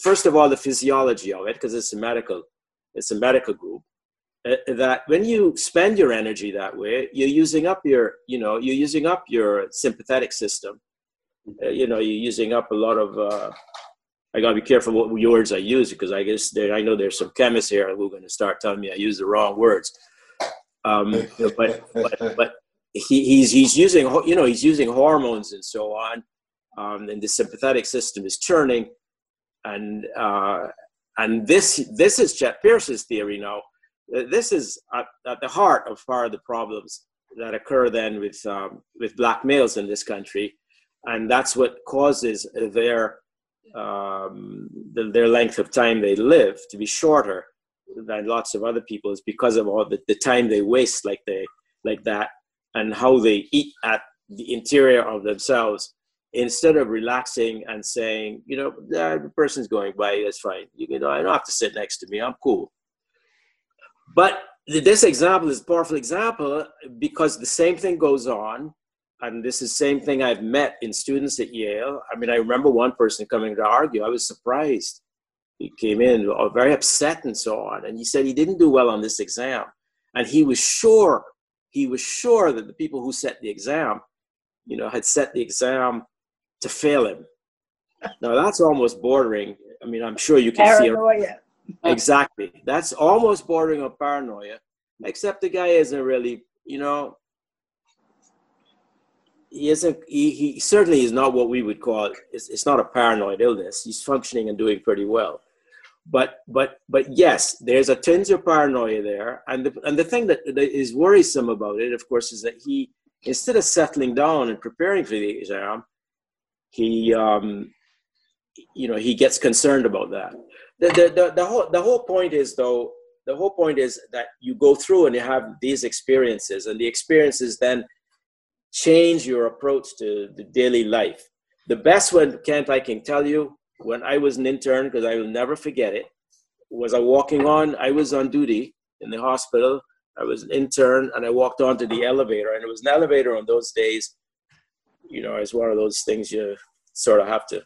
first of all, the physiology of it because it's a medical, it's a medical group, uh, that when you spend your energy that way you're using up your you know you're using up your sympathetic system uh, you know you're using up a lot of uh, i gotta be careful what words i use because i guess there, i know there's some chemists here who are going to start telling me i use the wrong words. Um, but but, but he, he's he's using you know he's using hormones and so on um, and the sympathetic system is churning. And uh, and this this is Chet Pierce's theory now this is at, at, the heart of part of the problems that occur then with um, with black males in this country, and that's what causes their um, the, their length of time they live to be shorter than lots of other people is because of all the, the time they waste like they like that and how they eat at the interior of themselves instead of relaxing and saying you know the person's going by that's fine you know i don't have to sit next to me i'm cool but this example is a powerful example because the same thing goes on. And this is the same thing I've met in students at Yale. I mean, I remember one person coming to argue. I was surprised. He came in uh, very upset and so on. And he said he didn't do well on this exam. And he was sure, he was sure that the people who set the exam, you know, had set the exam to fail him. Now that's almost bordering. I mean, I'm sure you can Paranoia. see [LAUGHS] exactly. That's almost bordering on paranoia, except the guy isn't really, you know, he isn't, he, he certainly is not what we would call, it's, it's not a paranoid illness. He's functioning and doing pretty well. but but but yes, there's a tinge of paranoia there, and the and the thing that, that is worrisome about it, of course, is that he instead of settling down and preparing for the exam, he um, you know he gets concerned about that. The, the, the, the whole the whole point is though the whole point is that you go through and you have these experiences, and the experiences then change your approach to the daily life. The best one, Kent, I can tell you, when I was an intern, because I will never forget it, was I walking on, I was on duty in the hospital. I was an intern and I walked onto the elevator, and it was an elevator on those days. You know, it's one of those things you sort of have to.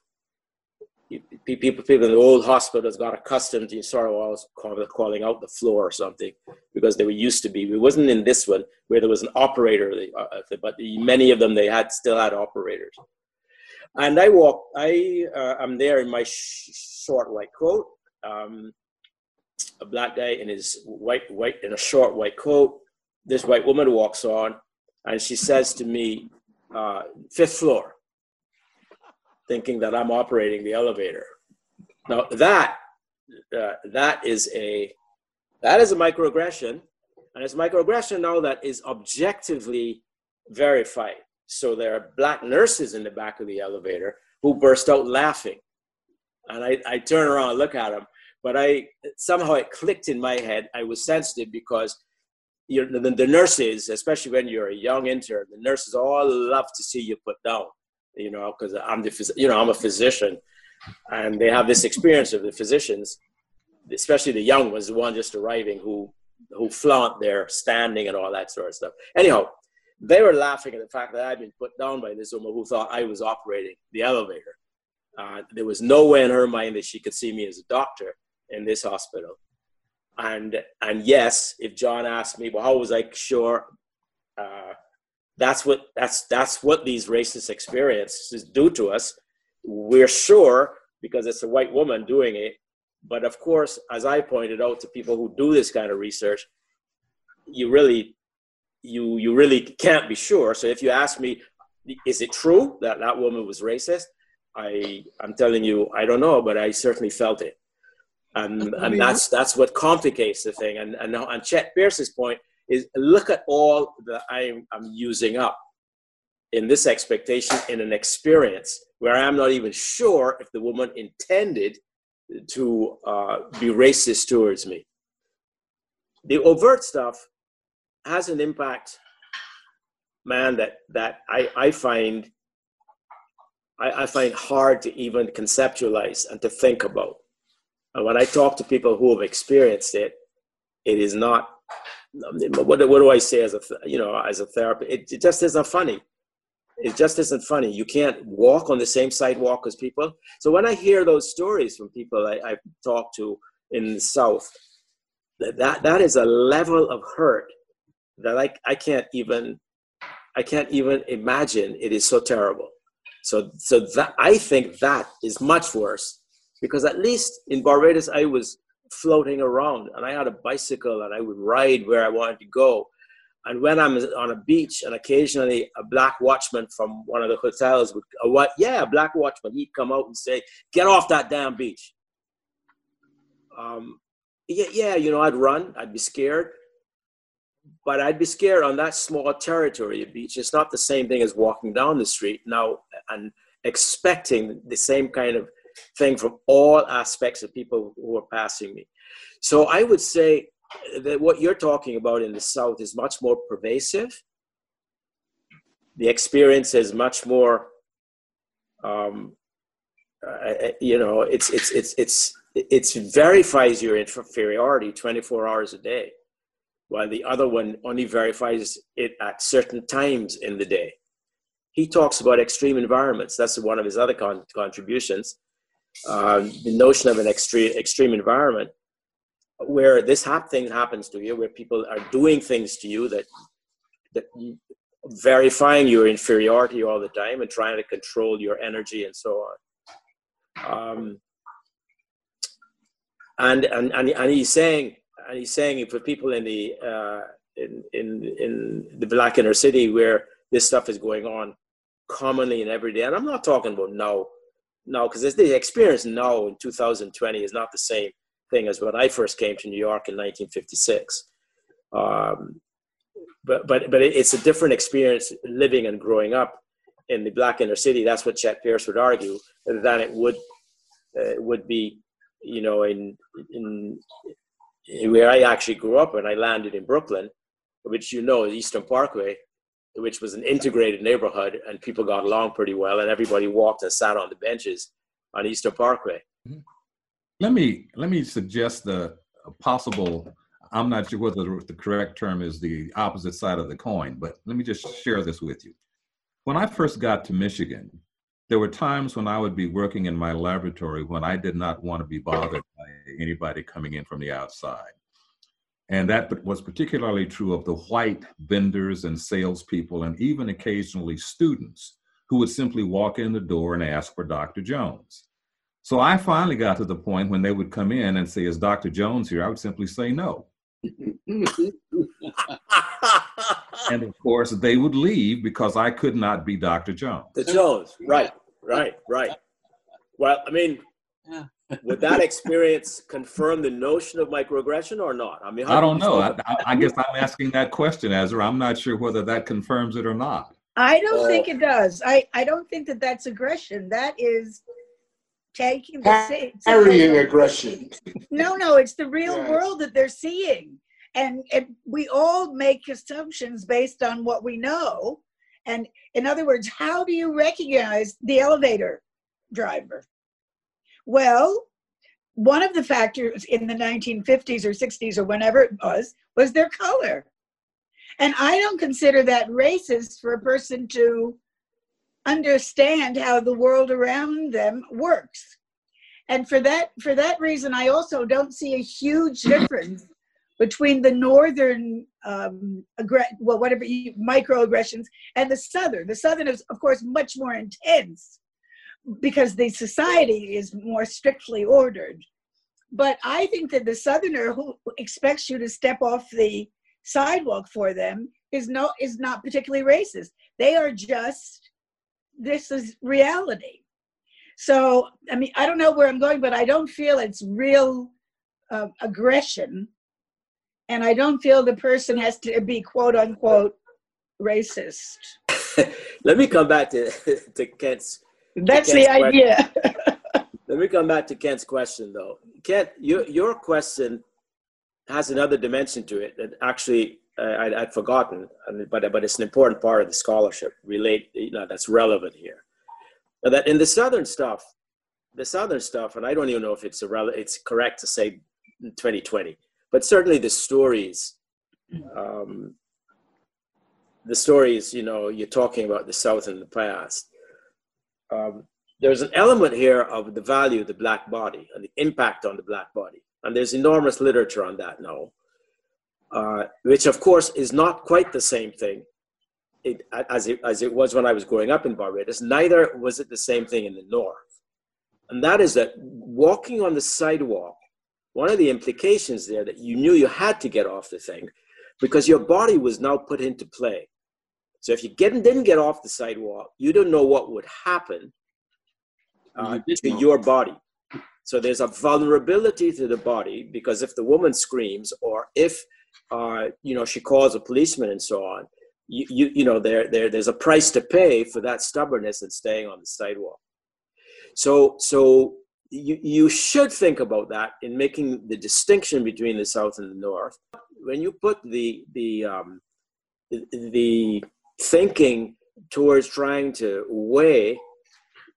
People, people in the old hospitals got accustomed to sort of always calling out the floor or something because they were used to be. It wasn't in this one where there was an operator, uh, but many of them they had still had operators. And I walk, I uh, am there in my sh- short white coat, um, a black guy in his white, white, in a short white coat. This white woman walks on and she says to me, uh, fifth floor, thinking that I'm operating the elevator. Now that, uh, that is a, that is a microaggression. And it's microaggression now that is objectively verified. So there are black nurses in the back of the elevator who burst out laughing. And I, I turn around and look at them. But I somehow it clicked in my head. I was sensitive because the, the nurses, especially when you're a young intern, the nurses all love to see you put down. You know, because I'm the you know I'm a physician, and they have this experience of the physicians, especially the young ones, the one just arriving who who flaunt their standing and all that sort of stuff. Anyhow, they were laughing at the fact that I'd been put down by this woman who thought I was operating the elevator. Uh, there was no way in her mind that she could see me as a doctor in this hospital. And and yes, if John asked me, well, how was I sure? Uh, that's what that's that's what these racist experiences do to us. We're sure because it's a white woman doing it. But of course, as I pointed out to people who do this kind of research, you really you you really can't be sure. So if you ask me, is it true that that woman was racist? I I'm telling you, I don't know, but I certainly felt it, and and that's that's what complicates the thing. And and and Chet Pierce's point is look at all that I'm I'm using up in this expectation in an experience where I'm not even sure if the woman intended to uh, be racist towards me. The overt stuff has an impact, man, that that I, I find I, I find hard to even conceptualize and to think about. And when I talk to people who have experienced it, it is not what, what do I say as a you know as a therapist? It, it just isn't funny. It just isn't funny. You can't walk on the same sidewalk as people. So when I hear those stories from people I, I've talked to in the South, that that is a level of hurt that I, I can't even I can't even imagine it is so terrible. So so that I think that is much worse because at least in Barbados I was floating around and I had a bicycle and I would ride where I wanted to go. And when I'm on a beach and occasionally a black watchman from one of the hotels would, what? Yeah, a black watchman, he'd come out and say, get off that damn beach. Um, yeah, yeah, you know, I'd run, I'd be scared, but I'd be scared on that small territory of beach. It's not the same thing as walking down the street now and expecting the same kind of thing from all aspects of people who are passing me. So I would say that what you're talking about in the South is much more pervasive. The experience is much more, um, uh, you know, it's it's it's it's it's verifies your inferiority 24 hours a day while the other one only verifies it at certain times in the day. He talks about extreme environments. That's one of his other con- contributions. Uh, the notion of an extreme extreme environment where this hap- thing happens to you, where people are doing things to you that that verifying your inferiority all the time and trying to control your energy and so on. Um, and, and, and, and he's saying and he's saying for people in the uh, in in in the black inner city where this stuff is going on commonly and every day, and I'm not talking about now, now because the experience now in 2020 is not the same thing as when I first came to New York in 1956. Um, but but but it's a different experience living and growing up in the black inner city. That's what Chet Pierce would argue than it would uh, would be, you know, in in where I actually grew up and I landed in Brooklyn, which you know, Eastern Parkway, which was an integrated neighborhood and people got along pretty well and everybody walked and sat on the benches on Eastern Parkway. Mm-hmm. Let me let me suggest the possible. I'm not sure whether the correct term is the opposite side of the coin, but let me just share this with you. When I first got to Michigan, there were times when I would be working in my laboratory when I did not want to be bothered by anybody coming in from the outside. And that was particularly true of the white vendors and salespeople, and even occasionally students who would simply walk in the door and ask for Dr. Jones. So I finally got to the point when they would come in and say, Is Dr. Jones here? I would simply say no. [LAUGHS] and of course, they would leave because I could not be Dr. Jones. The Jones, right, right, right. Well, I mean, yeah. Would that experience confirm the notion of microaggression or not? I mean, I don't know. I, I, guess I'm asking that question, Ezra. I'm not sure whether that confirms it or not. I don't uh, think it does. I, I don't think that that's aggression. That is taking the carrying aggression. No, no, it's the real yes. world that they're seeing, and, and we all make assumptions based on what we know. And in other words, how do you recognize the elevator driver? Well, one of the factors in the 1950s or 60s or whenever it was was their color. And I don't consider that racist for a person to understand how the world around them works. And for that for that reason, I also don't see a huge difference between the northern um, well whatever microaggressions and the southern. The southern is of course much more intense because the society is more strictly ordered. But I think that the southerner who expects you to step off the sidewalk for them is no is not particularly racist. They are just this is reality. So, I mean, I don't know where I'm going, but I don't feel it's real uh, aggression. And I don't feel the person has to be quote unquote racist. [LAUGHS] Let me come back to, [LAUGHS] to Kent's. That's the idea. [LAUGHS] Let me come back to Kent's question, though. Kent, your, your question has another dimension to it that actually I, would forgotten, but but it's an important part of the scholarship. Relate, you know, that's relevant here. Now that in the southern stuff, the southern stuff, and I don't even know if it's a rele- it's correct to say 2020, but certainly the stories, um, the stories, you know, you're talking about the South in the past. Um, there's an element here of the value of the black body and the impact on the black body, and there's enormous literature on that now uh, which of course is not quite the same thing it, as, it, as it was when I was growing up in Barbados. Neither was it the same thing in the North. And that is that walking on the sidewalk, one of the implications there that you knew you had to get off the thing because your body was now put into play. So if you get, didn't get off the sidewalk, you don't know what would happen uh, to your body. So there's a vulnerability to the body because if the woman screams or if uh, you know, she calls a policeman and so on. You, you, you know, there, there, there's a price to pay for that stubbornness and staying on the sidewalk. So, so you, you should think about that in making the distinction between the South and the North. When you put the, the, um, the thinking towards trying to weigh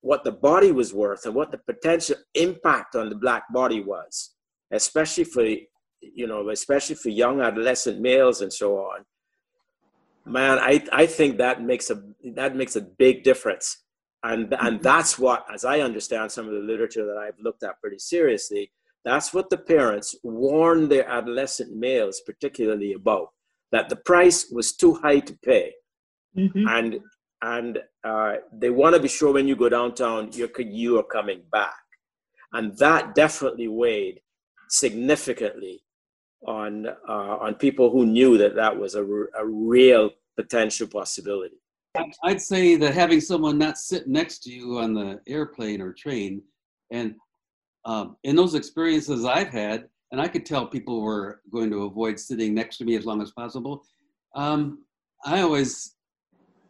what the body was worth and what the potential impact on the black body was, especially for you know, especially for young adolescent males and so on, man, I, I think that makes a that makes a big difference. And and mm-hmm. that's what, as I understand some of the literature that I've looked at pretty seriously, that's what the parents warn their adolescent males particularly about, that the price was too high to pay. Mm-hmm. And and uh, they want to be sure when you go downtown, you're you are coming back, and that definitely weighed significantly on uh, on people who knew that that was a, a real potential possibility. I'd say that having someone not sit next to you on the airplane or train and um, in those experiences I've had, and I could tell people were going to avoid sitting next to me as long as possible. Um, I always,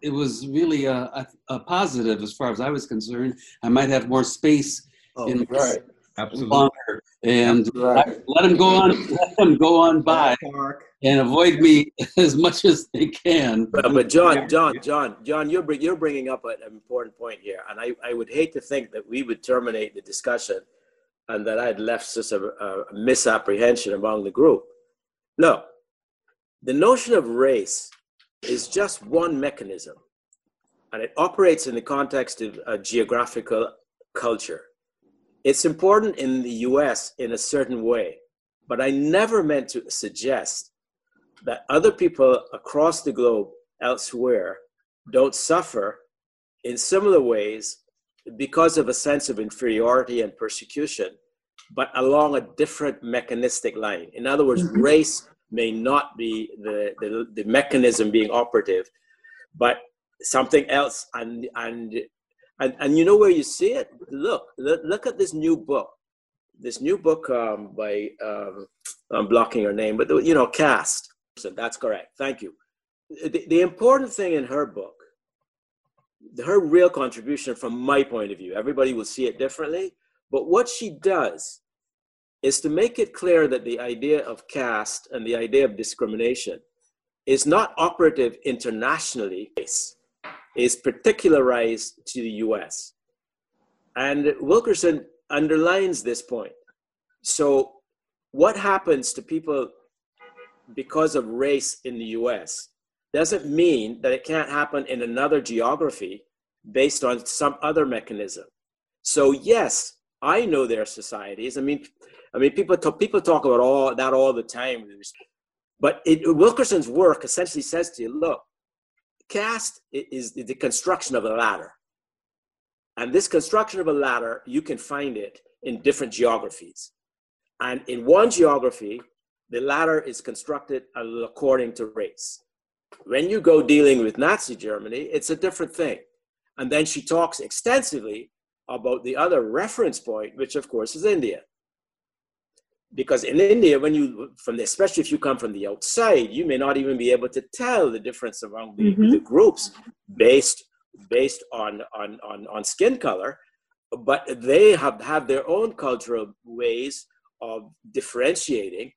it was really a, a, a, positive as far as I was concerned. I might have more space Oh, in right. Absolutely. longer, and Right. let them go on, let them go on by and avoid me [LAUGHS] as much as they can. But, but John, John, John, John, you're bring, you're bringing up an important point here, and I, I would hate to think that we would terminate the discussion, and that I'd left such a, a misapprehension among the group. No, the notion of race is just one mechanism, and it operates in the context of a geographical culture. It's important in the U.S. in a certain way, but I never meant to suggest that other people across the globe elsewhere don't suffer in similar ways because of a sense of inferiority and persecution, but along a different mechanistic line. In other words, Mhm. race may not be the, the, the mechanism being operative, but something else. And, and, and, and you know where you see it? Look, look, look at this new book. This new book um, by, um, I'm blocking her name, but you know, Caste. So that's correct. Thank you. The, the important thing in her book, her real contribution from my point of view, everybody will see it differently, but what she does is to make it clear that the idea of caste and the idea of discrimination is not operative internationally, is particularized to the US. And Wilkerson underlines this point. So, what happens to people because of race in the US doesn't mean that it can't happen in another geography based on some other mechanism. So yes, I know there are societies. I mean, I mean, people talk, people talk about all that all the time. But it, Wilkerson's work essentially says to you, look, caste is the construction of a ladder. And this construction of a ladder, you can find it in different geographies. And in one geography, the ladder is constructed according to race. When you go dealing with Nazi Germany, it's a different thing. And then she talks extensively about the other reference point, which of course is India. Because in India, when you, from the, especially if you come from the outside, you may not even be able to tell the difference among the, Mhm. the groups based based on, on on on skin color, but they have have their own cultural ways of differentiating.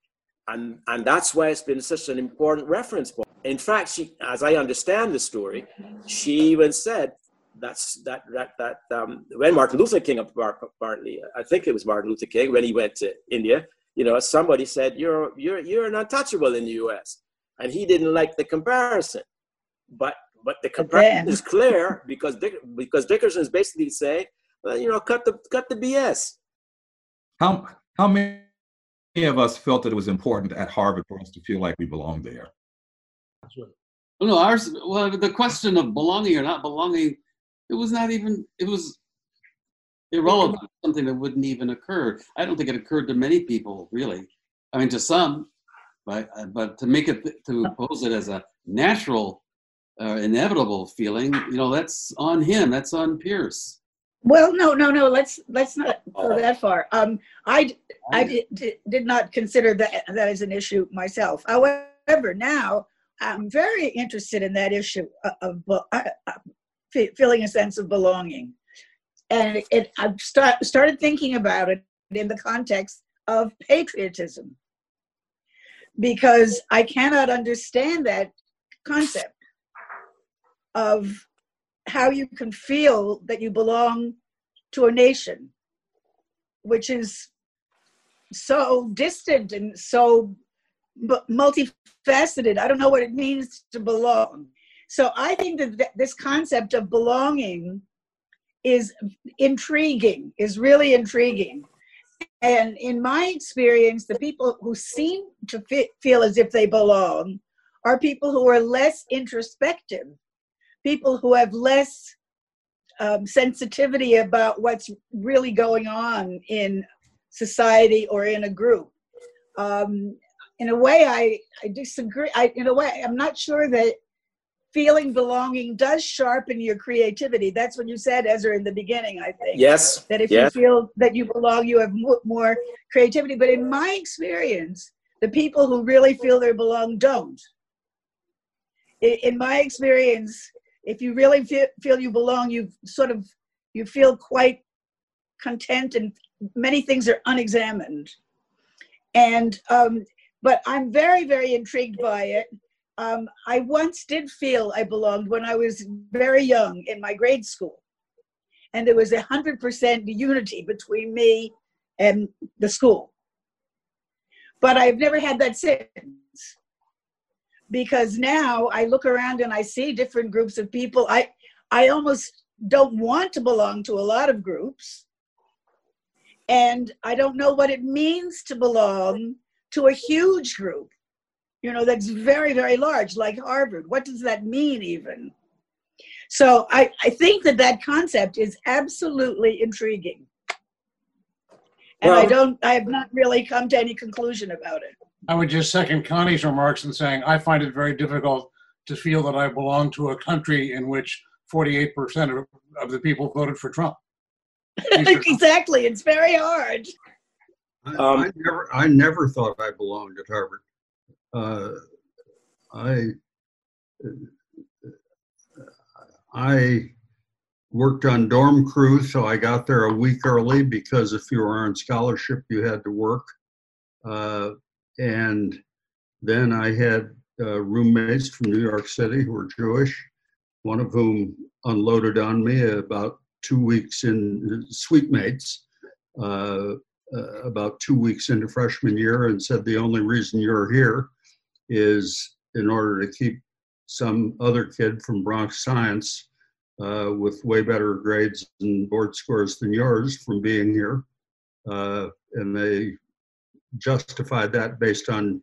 And and that's why it's been such an important reference point. In fact she as i understand the story she even said that's that that that um, when martin luther king partly i think it was martin luther king when he went to india you know somebody said you're you're you're an untouchable in the us and he didn't like the comparison but but the comparison then- is clear because Dick, because dickerson is basically saying well, you know cut the cut the bs How how many of us felt that it was important at Harvard for us to feel like we belonged there? Well, no, ours. Well, the question of belonging or not belonging, it was not even. It was irrelevant. Something that wouldn't even occur. I don't think it occurred to many people, really. I mean, to some, but but to make it to pose it as a natural, uh, inevitable feeling, you know, that's on him. That's on Pierce. Well, no, no, no. Let's let's not go that far. Um, I I did, did, not consider that that as an issue myself. However, now I'm very interested in that issue of, of uh, uh, feeling a sense of belonging, and it, I've start, started thinking about it in the context of patriotism, because I cannot understand that concept of how you can feel that you belong to a nation which is so distant and so multifaceted. I don't know what it means to belong. So I think that th- this concept of belonging is intriguing, is really intriguing. And in my experience, the people who seem to fe- feel as if they belong are people who are less introspective, people who have less um, sensitivity about what's really going on in society or in a group. Um, in a way, I, I disagree. I, in a way, I'm not sure that feeling belonging does sharpen your creativity. That's what you said, Ezra, in the beginning, I think. Yes. That if yes. you feel that you belong, you have more creativity. But in my experience, the people who really feel they belong don't. In my experience, if you really feel, feel you belong, you sort of you feel quite content, and many things are unexamined. And um, but I'm very very intrigued by it um, I once did feel I belonged when I was very young in my grade school. And there was a 100% unity between me and the school. But I've never had that since. Because now I look around and I see different groups of people. I, I almost don't want to belong to a lot of groups. And I don't know what it means to belong to a huge group you know, that's very, very large, like Harvard. What does that mean, even? So I, I think that that concept is absolutely intriguing. And well, I don't, I have not really come to any conclusion about it. I would just second Connie's remarks in saying I find it very difficult to feel that I belong to a country in which 48% of, of the people voted for Trump. [LAUGHS] exactly. It's very hard. I, um, I, never, I never thought I belonged at Harvard uh, I I worked on dorm crew, so I got there a week early because if you were on scholarship, you had to work. Uh, and then I had uh, roommates from New York City who were Jewish, one of whom unloaded on me about two weeks in, suite mates, uh, uh, about two weeks into freshman year and said, the only reason you're here is in order to keep some other kid from Bronx Science uh, with way better grades and board scores than yours from being here. Uh, and they justified that based on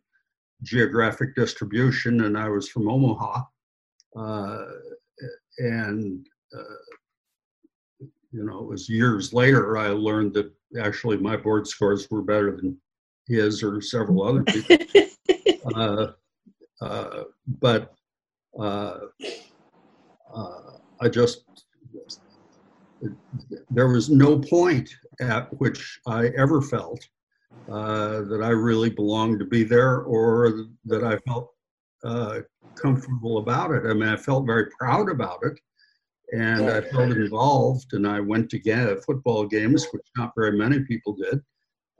geographic distribution, and I was from Omaha. Uh, and, uh, you know, it was years later I learned that actually my board scores were better than his or several other [LAUGHS] people. Uh, uh, but uh, I just, there was no point at which I ever felt uh, that I really belonged to be there or that I felt uh, comfortable about it. I mean, I felt very proud about it and I felt involved and I went to get football games, which not very many people did.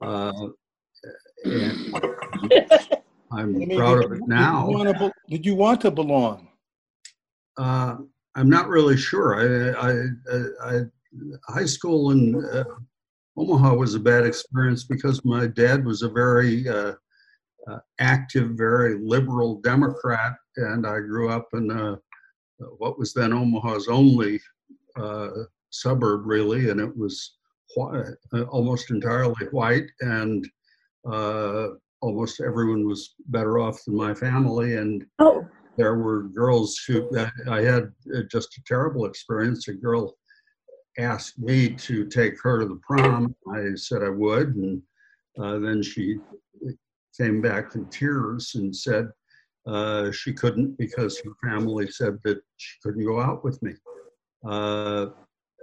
Uh, and [LAUGHS] I'm I mean, proud of it now. Did you, to, did you want to belong? Uh, I'm not really sure. I, I, I, high school in uh, Omaha was a bad experience because my dad was a very uh, uh active, very liberal Democrat, and I grew up in uh, what was then Omaha's only uh, suburb, really, and it was white, almost entirely white and almost everyone was better off than my family and oh. there were girls who i had just a terrible experience. A girl asked me to take her to the prom. I said i would and uh, then she came back in tears and said uh, she couldn't because her family said that she couldn't go out with me uh,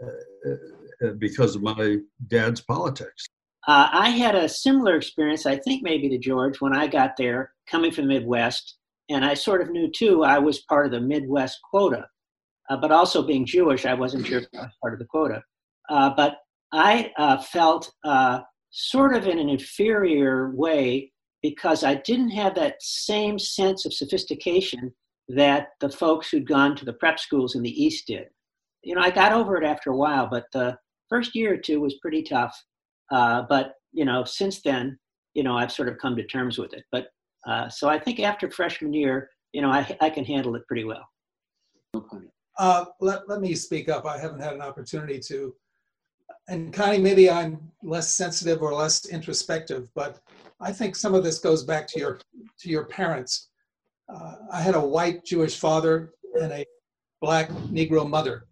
uh because of my dad's politics uh, I had a similar experience, I think maybe to George, when I got there coming from the Midwest. And I sort of knew too, I was part of the Midwest quota. Uh, but also being Jewish, I wasn't sure I was part of the quota. Uh, but I uh, felt uh, sort of in an inferior way because I didn't have that same sense of sophistication that the folks who'd gone to the prep schools in the East did. You know, I got over it after a while, but the first year or two was pretty tough. Uh, but you know, since then, you know, I've sort of come to terms with it. But uh, so I think after freshman year, you know, I, I can handle it pretty well. Uh, let, let me speak up. I haven't had an opportunity to. And Connie, maybe I'm less sensitive or less introspective, but I think some of this goes back to your to your parents. Uh, I had a white Jewish father and a black Negro mother.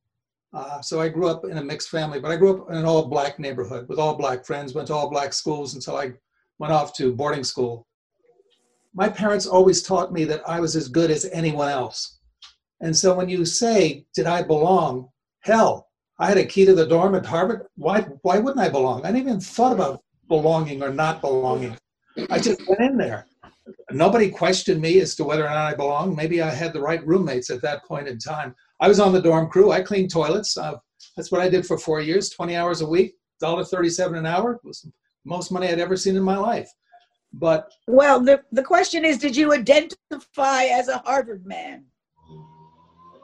Uh, so I grew up in a mixed family, but I grew up in an all black neighborhood with all black friends, went to all black schools until I went off to boarding school. My parents always taught me that I was as good as anyone else. And so when you say, did I belong? Hell, I had a key to the dorm at Harvard. Why, why wouldn't I belong? I didn't even thought about belonging or not belonging. I just went in there. Nobody questioned me as to whether or not I belonged. Maybe I had the right roommates at that point in time. I was on the dorm crew. I cleaned toilets. Uh, that's what I did for four years, 20 hours a week, $1.37 an hour. It was the most money I'd ever seen in my life. But well, the, the question is, did you identify as a Harvard man?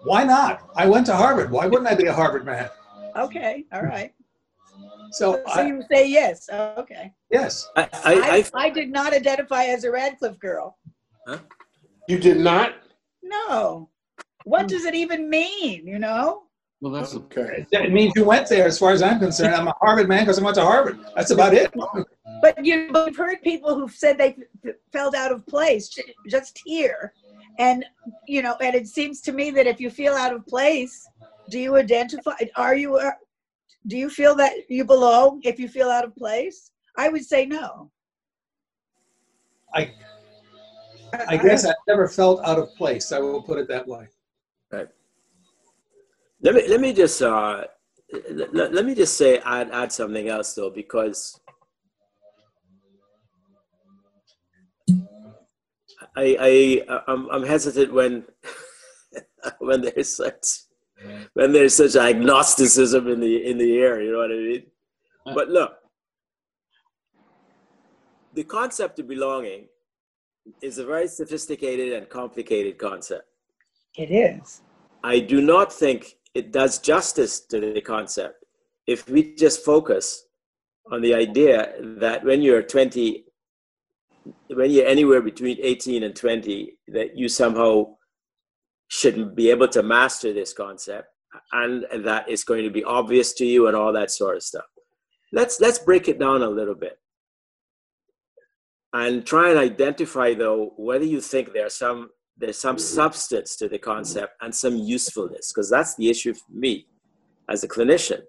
Why not? I went to Harvard. Why wouldn't I be a Harvard man? Okay, all right. So, So I, you say yes, okay. yes, I, I, I, I, I did not identify as a Radcliffe girl. Huh? You did not? No. What does it even mean, you know? Well, that's a, Okay. it means you went there. As far as I'm concerned, I'm a Harvard man because I went to Harvard. That's about it. But you, but you've heard people who've said they felt out of place just here. And, you know, and it seems to me that if you feel out of place, do you identify, are you, uh, do you feel that you belong if you feel out of place? I would say no. I, I guess I've never felt out of place. I will put it that way. Let me let me just uh, let, let me just say add add something else though because I I I'm, I'm hesitant when [LAUGHS] when there's such when there's such agnosticism in the in the air. You know what I mean? But look, the concept of belonging is a very sophisticated and complicated concept. It is. I do not think it does justice to the concept if we just focus on the idea that when you're 20, when you're anywhere between 18 and 20, that you somehow shouldn't be able to master this concept and that it's going to be obvious to you and all that sort of stuff. Let's let's break it down a little bit and try and identify though whether you think there's some there's some substance to the concept and some usefulness because that's the issue for me as a clinician.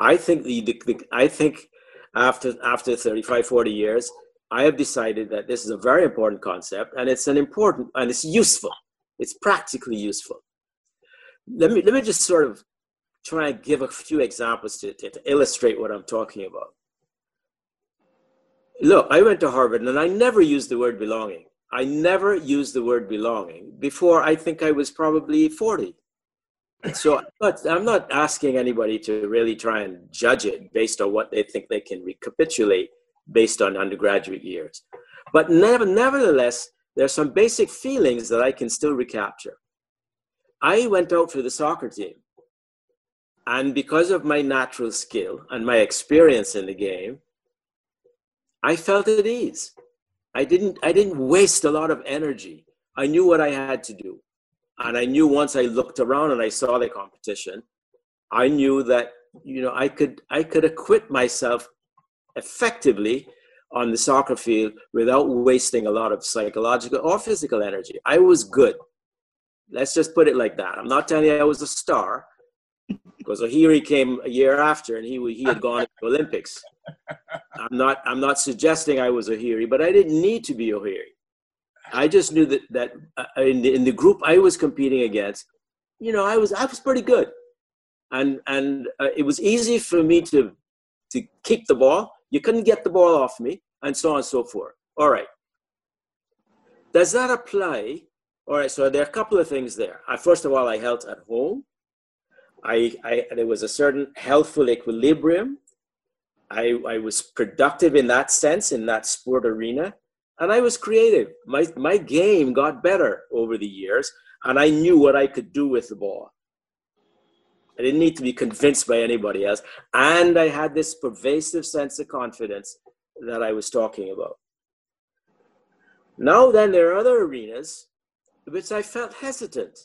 I think the, the, the i think after after 35 40 years i have decided that this is a very important concept and it's an important and it's useful. It's practically useful. Let me let me just sort of try and give a few examples to, to, to illustrate what i'm talking about. Look i went to harvard and i never used the word belonging I never used the word belonging before I think I was probably 40. So but I'm not asking anybody to really try and judge it based on what they think they can recapitulate based on undergraduate years. But never, nevertheless, there's some basic feelings that I can still recapture. I went out for the soccer team. And because of my natural skill and my experience in the game, I felt at ease. I didn't I didn't waste a lot of energy. I knew what I had to do. And I knew once I looked around and I saw the competition, I knew that you know I could I could acquit myself effectively on the soccer field without wasting a lot of psychological or physical energy. I was good. Let's just put it like that. I'm not telling you I was a star because Ohiri came a year after and he he had gone to the Olympics. [LAUGHS] I'm not I'm not suggesting I was Ohiri, but I didn't need to be Ohiri. I just knew that that uh, in the, in the group I was competing against, you know, I was I was pretty good, and and uh, it was easy for me to to kick the ball. You couldn't get the ball off me, and so on and so forth. All right. Does that apply? All right. So there are a couple of things there. I, first of all, I held at home. I, I there was a certain healthful equilibrium I, I was productive in that sense, in that sport arena, and I was creative. My, my game got better over the years, and I knew what I could do with the ball. I didn't need to be convinced by anybody else. And I had this pervasive sense of confidence that I was talking about. Now, then, there are other arenas which I felt hesitant.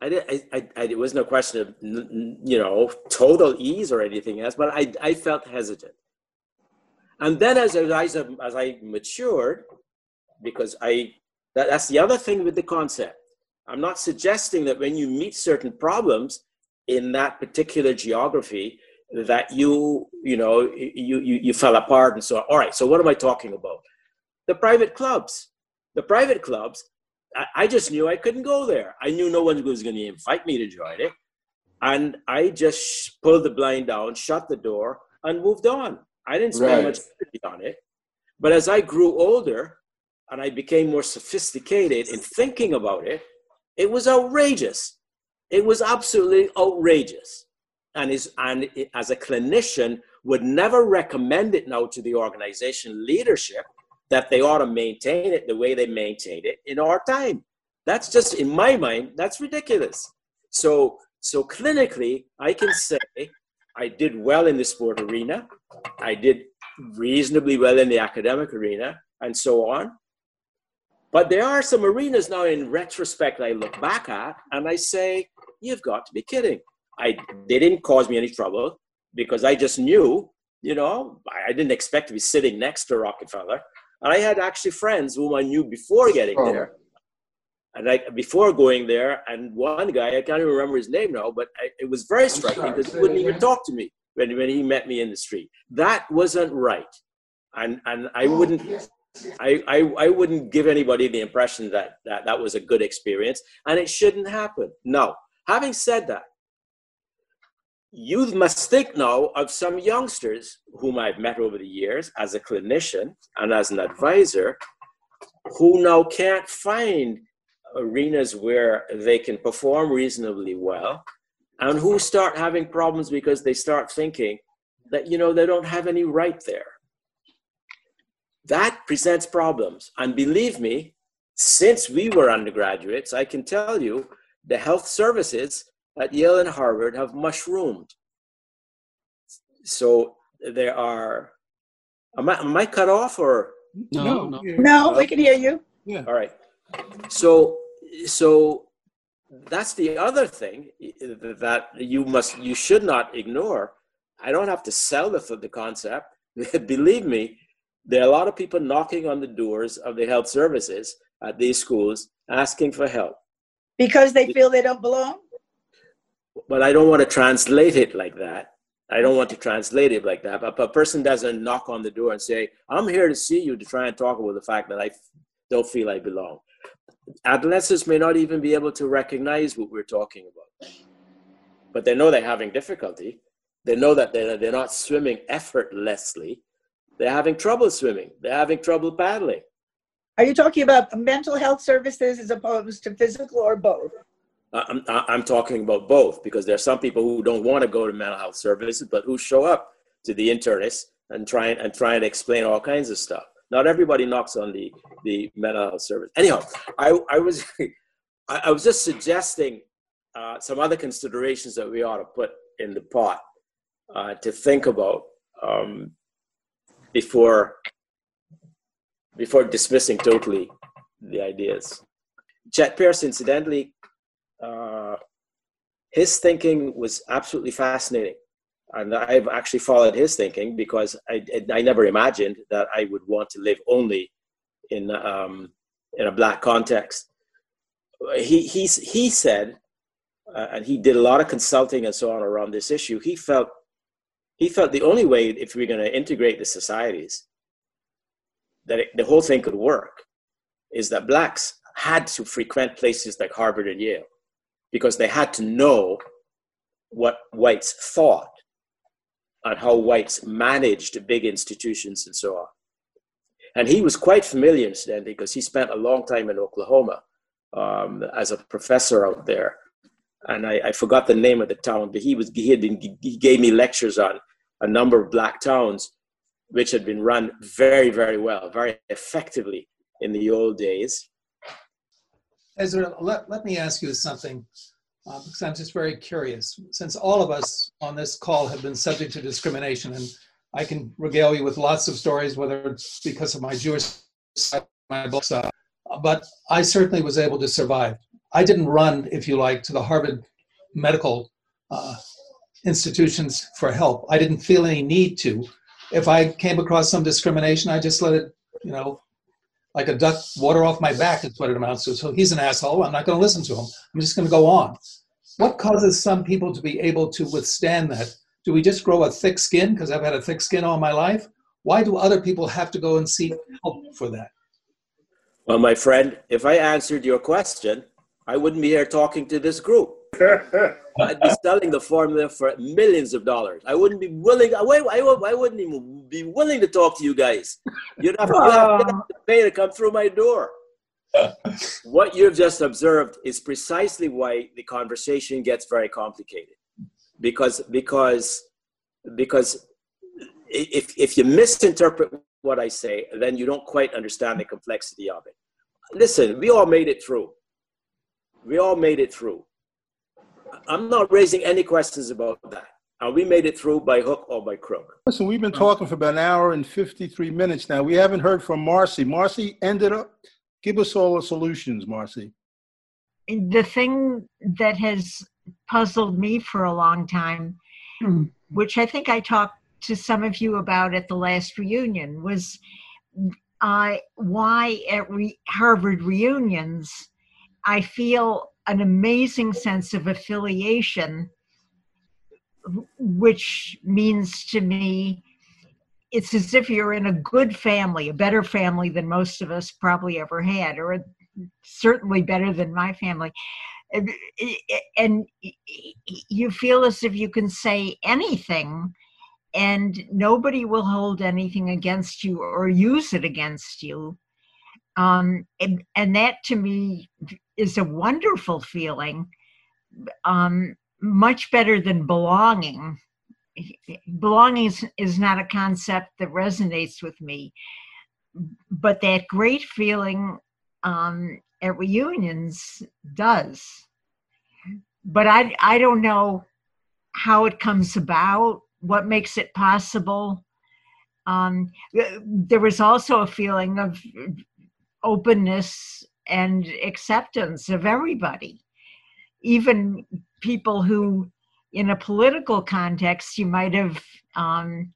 I did. I, I, I, it was no question of you know total ease or anything else, but I, I felt hesitant. And then as I as I matured, because I that, that's the other thing with the concept. I'm not suggesting that when you meet certain problems in that particular geography that you you know you you, you fell apart and so. All right. So what am I talking about? The private clubs. The private clubs I just knew I couldn't go there. I knew no one was going to invite me to join it. And I just pulled the blind down, shut the door, and moved on. I didn't spend right. much energy on it. But as I grew older and I became more sophisticated in thinking about it, it was outrageous. It was absolutely outrageous. And, is, and it, as a clinician, would never recommend it now to the organization leadership that they ought to maintain it the way they maintained it in our time. That's just, in my mind, that's ridiculous. So, so clinically, I can say I did well in the sport arena. I did reasonably well in the academic arena and so on. But there are some arenas now in retrospect I look back at and I say, you've got to be kidding. I, they didn't cause me any trouble because I just knew, you know, I didn't expect to be sitting next to Rockefeller. And I had actually friends whom I knew before getting oh. there. And I, before going there, and one guy, I can't even remember his name now, but I, it was very striking because he wouldn't even talk to me when, when he met me in the street. That wasn't right. And, and I oh, wouldn't, I, I, I wouldn't give anybody the impression that, that that was a good experience and it shouldn't happen. No. Having said that, you must think now of some youngsters whom I've met over the years as a clinician and as an advisor who now can't find arenas where they can perform reasonably well and who start having problems because they start thinking that you know they don't have any right there. That presents problems. And believe me since we were undergraduates i can tell you the health services at yale and harvard have mushroomed. So there are am i, am I cut off or? No no, no. We can hear you. Yeah. All right. So so that's the other thing that you must you should not ignore. I don't have to sell the, the concept. [LAUGHS] Believe me there are a lot of people knocking on the doors of the health services at these schools asking for help. Because they feel they don't belong but i don't want to translate it like that i don't want to translate it like that but a person doesn't knock on the door and say i'm here to see you to try and talk about the fact that i don't feel i belong adolescents may not even be able to recognize what we're talking about. But they know they're having difficulty. They know that they're, they're not swimming effortlessly. They're having trouble swimming. They're having trouble paddling. Are you talking about mental health services as opposed to physical or both? I'm, I'm talking about both because there are some people who don't want to go to mental health services, but who show up to the internist and try and, and try and explain all kinds of stuff. Not everybody knocks on the, the mental health service. Anyhow, I, I, was, [LAUGHS] I was just suggesting uh, some other considerations that we ought to put in the pot uh, to think about um, before, before dismissing totally the ideas. Chet Pierce, incidentally, uh, his thinking was absolutely fascinating and I've actually followed his thinking because I, I never imagined that I would want to live only in um, in a black context. He he he said, uh, and he did a lot of consulting and so on around this issue. He felt he felt the only way if we're going to integrate the societies that it, the whole thing could work is that blacks had to frequent places like Harvard and Yale because they had to know what whites thought on how whites managed big institutions and so on. And he was quite familiar, incidentally, because he spent a long time in Oklahoma um, as a professor out there. And I, I, forgot the name of the town, but he was he had been he gave me lectures on a number of black towns, which had been run very very well, very effectively in the old days. Ezra, let, let me ask you something uh, because I'm just very curious. Since all of us on this call have been subject to discrimination, and I can regale you with lots of stories, whether it's because of my Jewish side, my books, uh, but I certainly was able to survive. I didn't run, if you like, to the Harvard medical uh, institutions for help. I didn't feel any need to. If I came across some discrimination, I just let it, you know, like a duck water off my back is what it amounts to. So he's an asshole. I'm not going to listen to him. I'm just going to go on. What causes some people to be able to withstand that? Do we just grow a thick skin because I've had a thick skin all my life? Why do other people have to go and seek help for that? Well, my friend, if I answered your question, I wouldn't be here talking to this group. I'd be selling the formula for millions of dollars. I wouldn't be willing. I, I, I wouldn't even be willing to talk to you guys. You'd have, have, you'd have to pay to come through my door. what you've just observed is precisely why the conversation gets very complicated. Because because because if if you misinterpret what I say, then you don't quite understand the complexity of it. Listen, we all made it through. We all made it through. I'm not raising any questions about that. And we made it through by hook or by crook. Listen, we've been talking for about an hour and 53 minutes now. We haven't heard from Marcy. Marcy, ended up, give us all the solutions, Marcy. The thing that has puzzled me for a long time, Hmm. which I think I talked to some of you about at the last reunion, was uh, why at re- Harvard reunions I feel an amazing sense of affiliation, which means to me it's as if you're in a good family, a better family than most of us probably ever had, or certainly better than my family. And- you feel as if you can say anything and nobody will hold anything against you or use it against you. Um, and, and that to me is a wonderful feeling, um, much better than belonging. Belonging is, is not a concept that resonates with me, but that great feeling um, at reunions does. But I, I don't know how it comes about, what makes it possible. Um, there was also a feeling of openness and acceptance of everybody, even people who, in a political context, you might have um,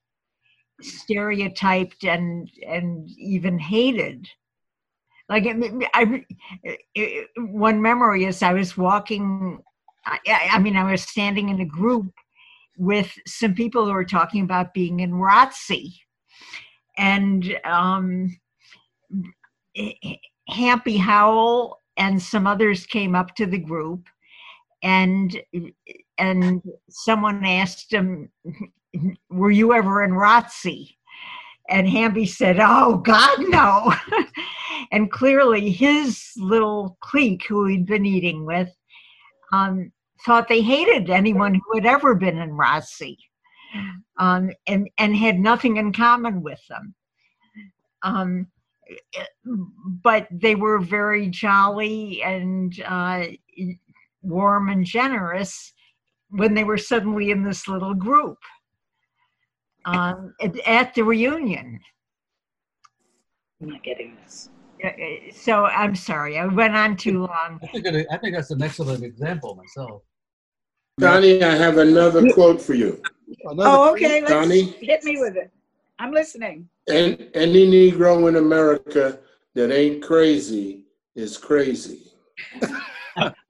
stereotyped and and even hated. Like I, I, one memory is I was walking. I, I mean, I was standing in a group with some people who were talking about being in ROTC, and um, Happy Howell and some others came up to the group, and and someone asked him, [LAUGHS] "Were you ever in ROTC?" And Hamby said, "Oh God, no." [LAUGHS] and clearly, his little clique, who he'd been eating with, um, thought they hated anyone who had ever been in ROTC, um, and and had nothing in common with them. Um, but they were very jolly and uh, warm and generous when they were suddenly in this little group um, at, at the reunion. I'm not getting this. Uh, So I'm sorry, I went on too long. I think, it- I think that's an excellent example myself. Donnie, I have another quote for you. Another- Oh, okay, let's Donnie? hit me with it. I'm listening. And any Negro in America that ain't crazy is crazy. [LAUGHS]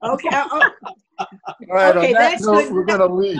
Okay, oh, All right, on that that's note, good. we're gonna leave.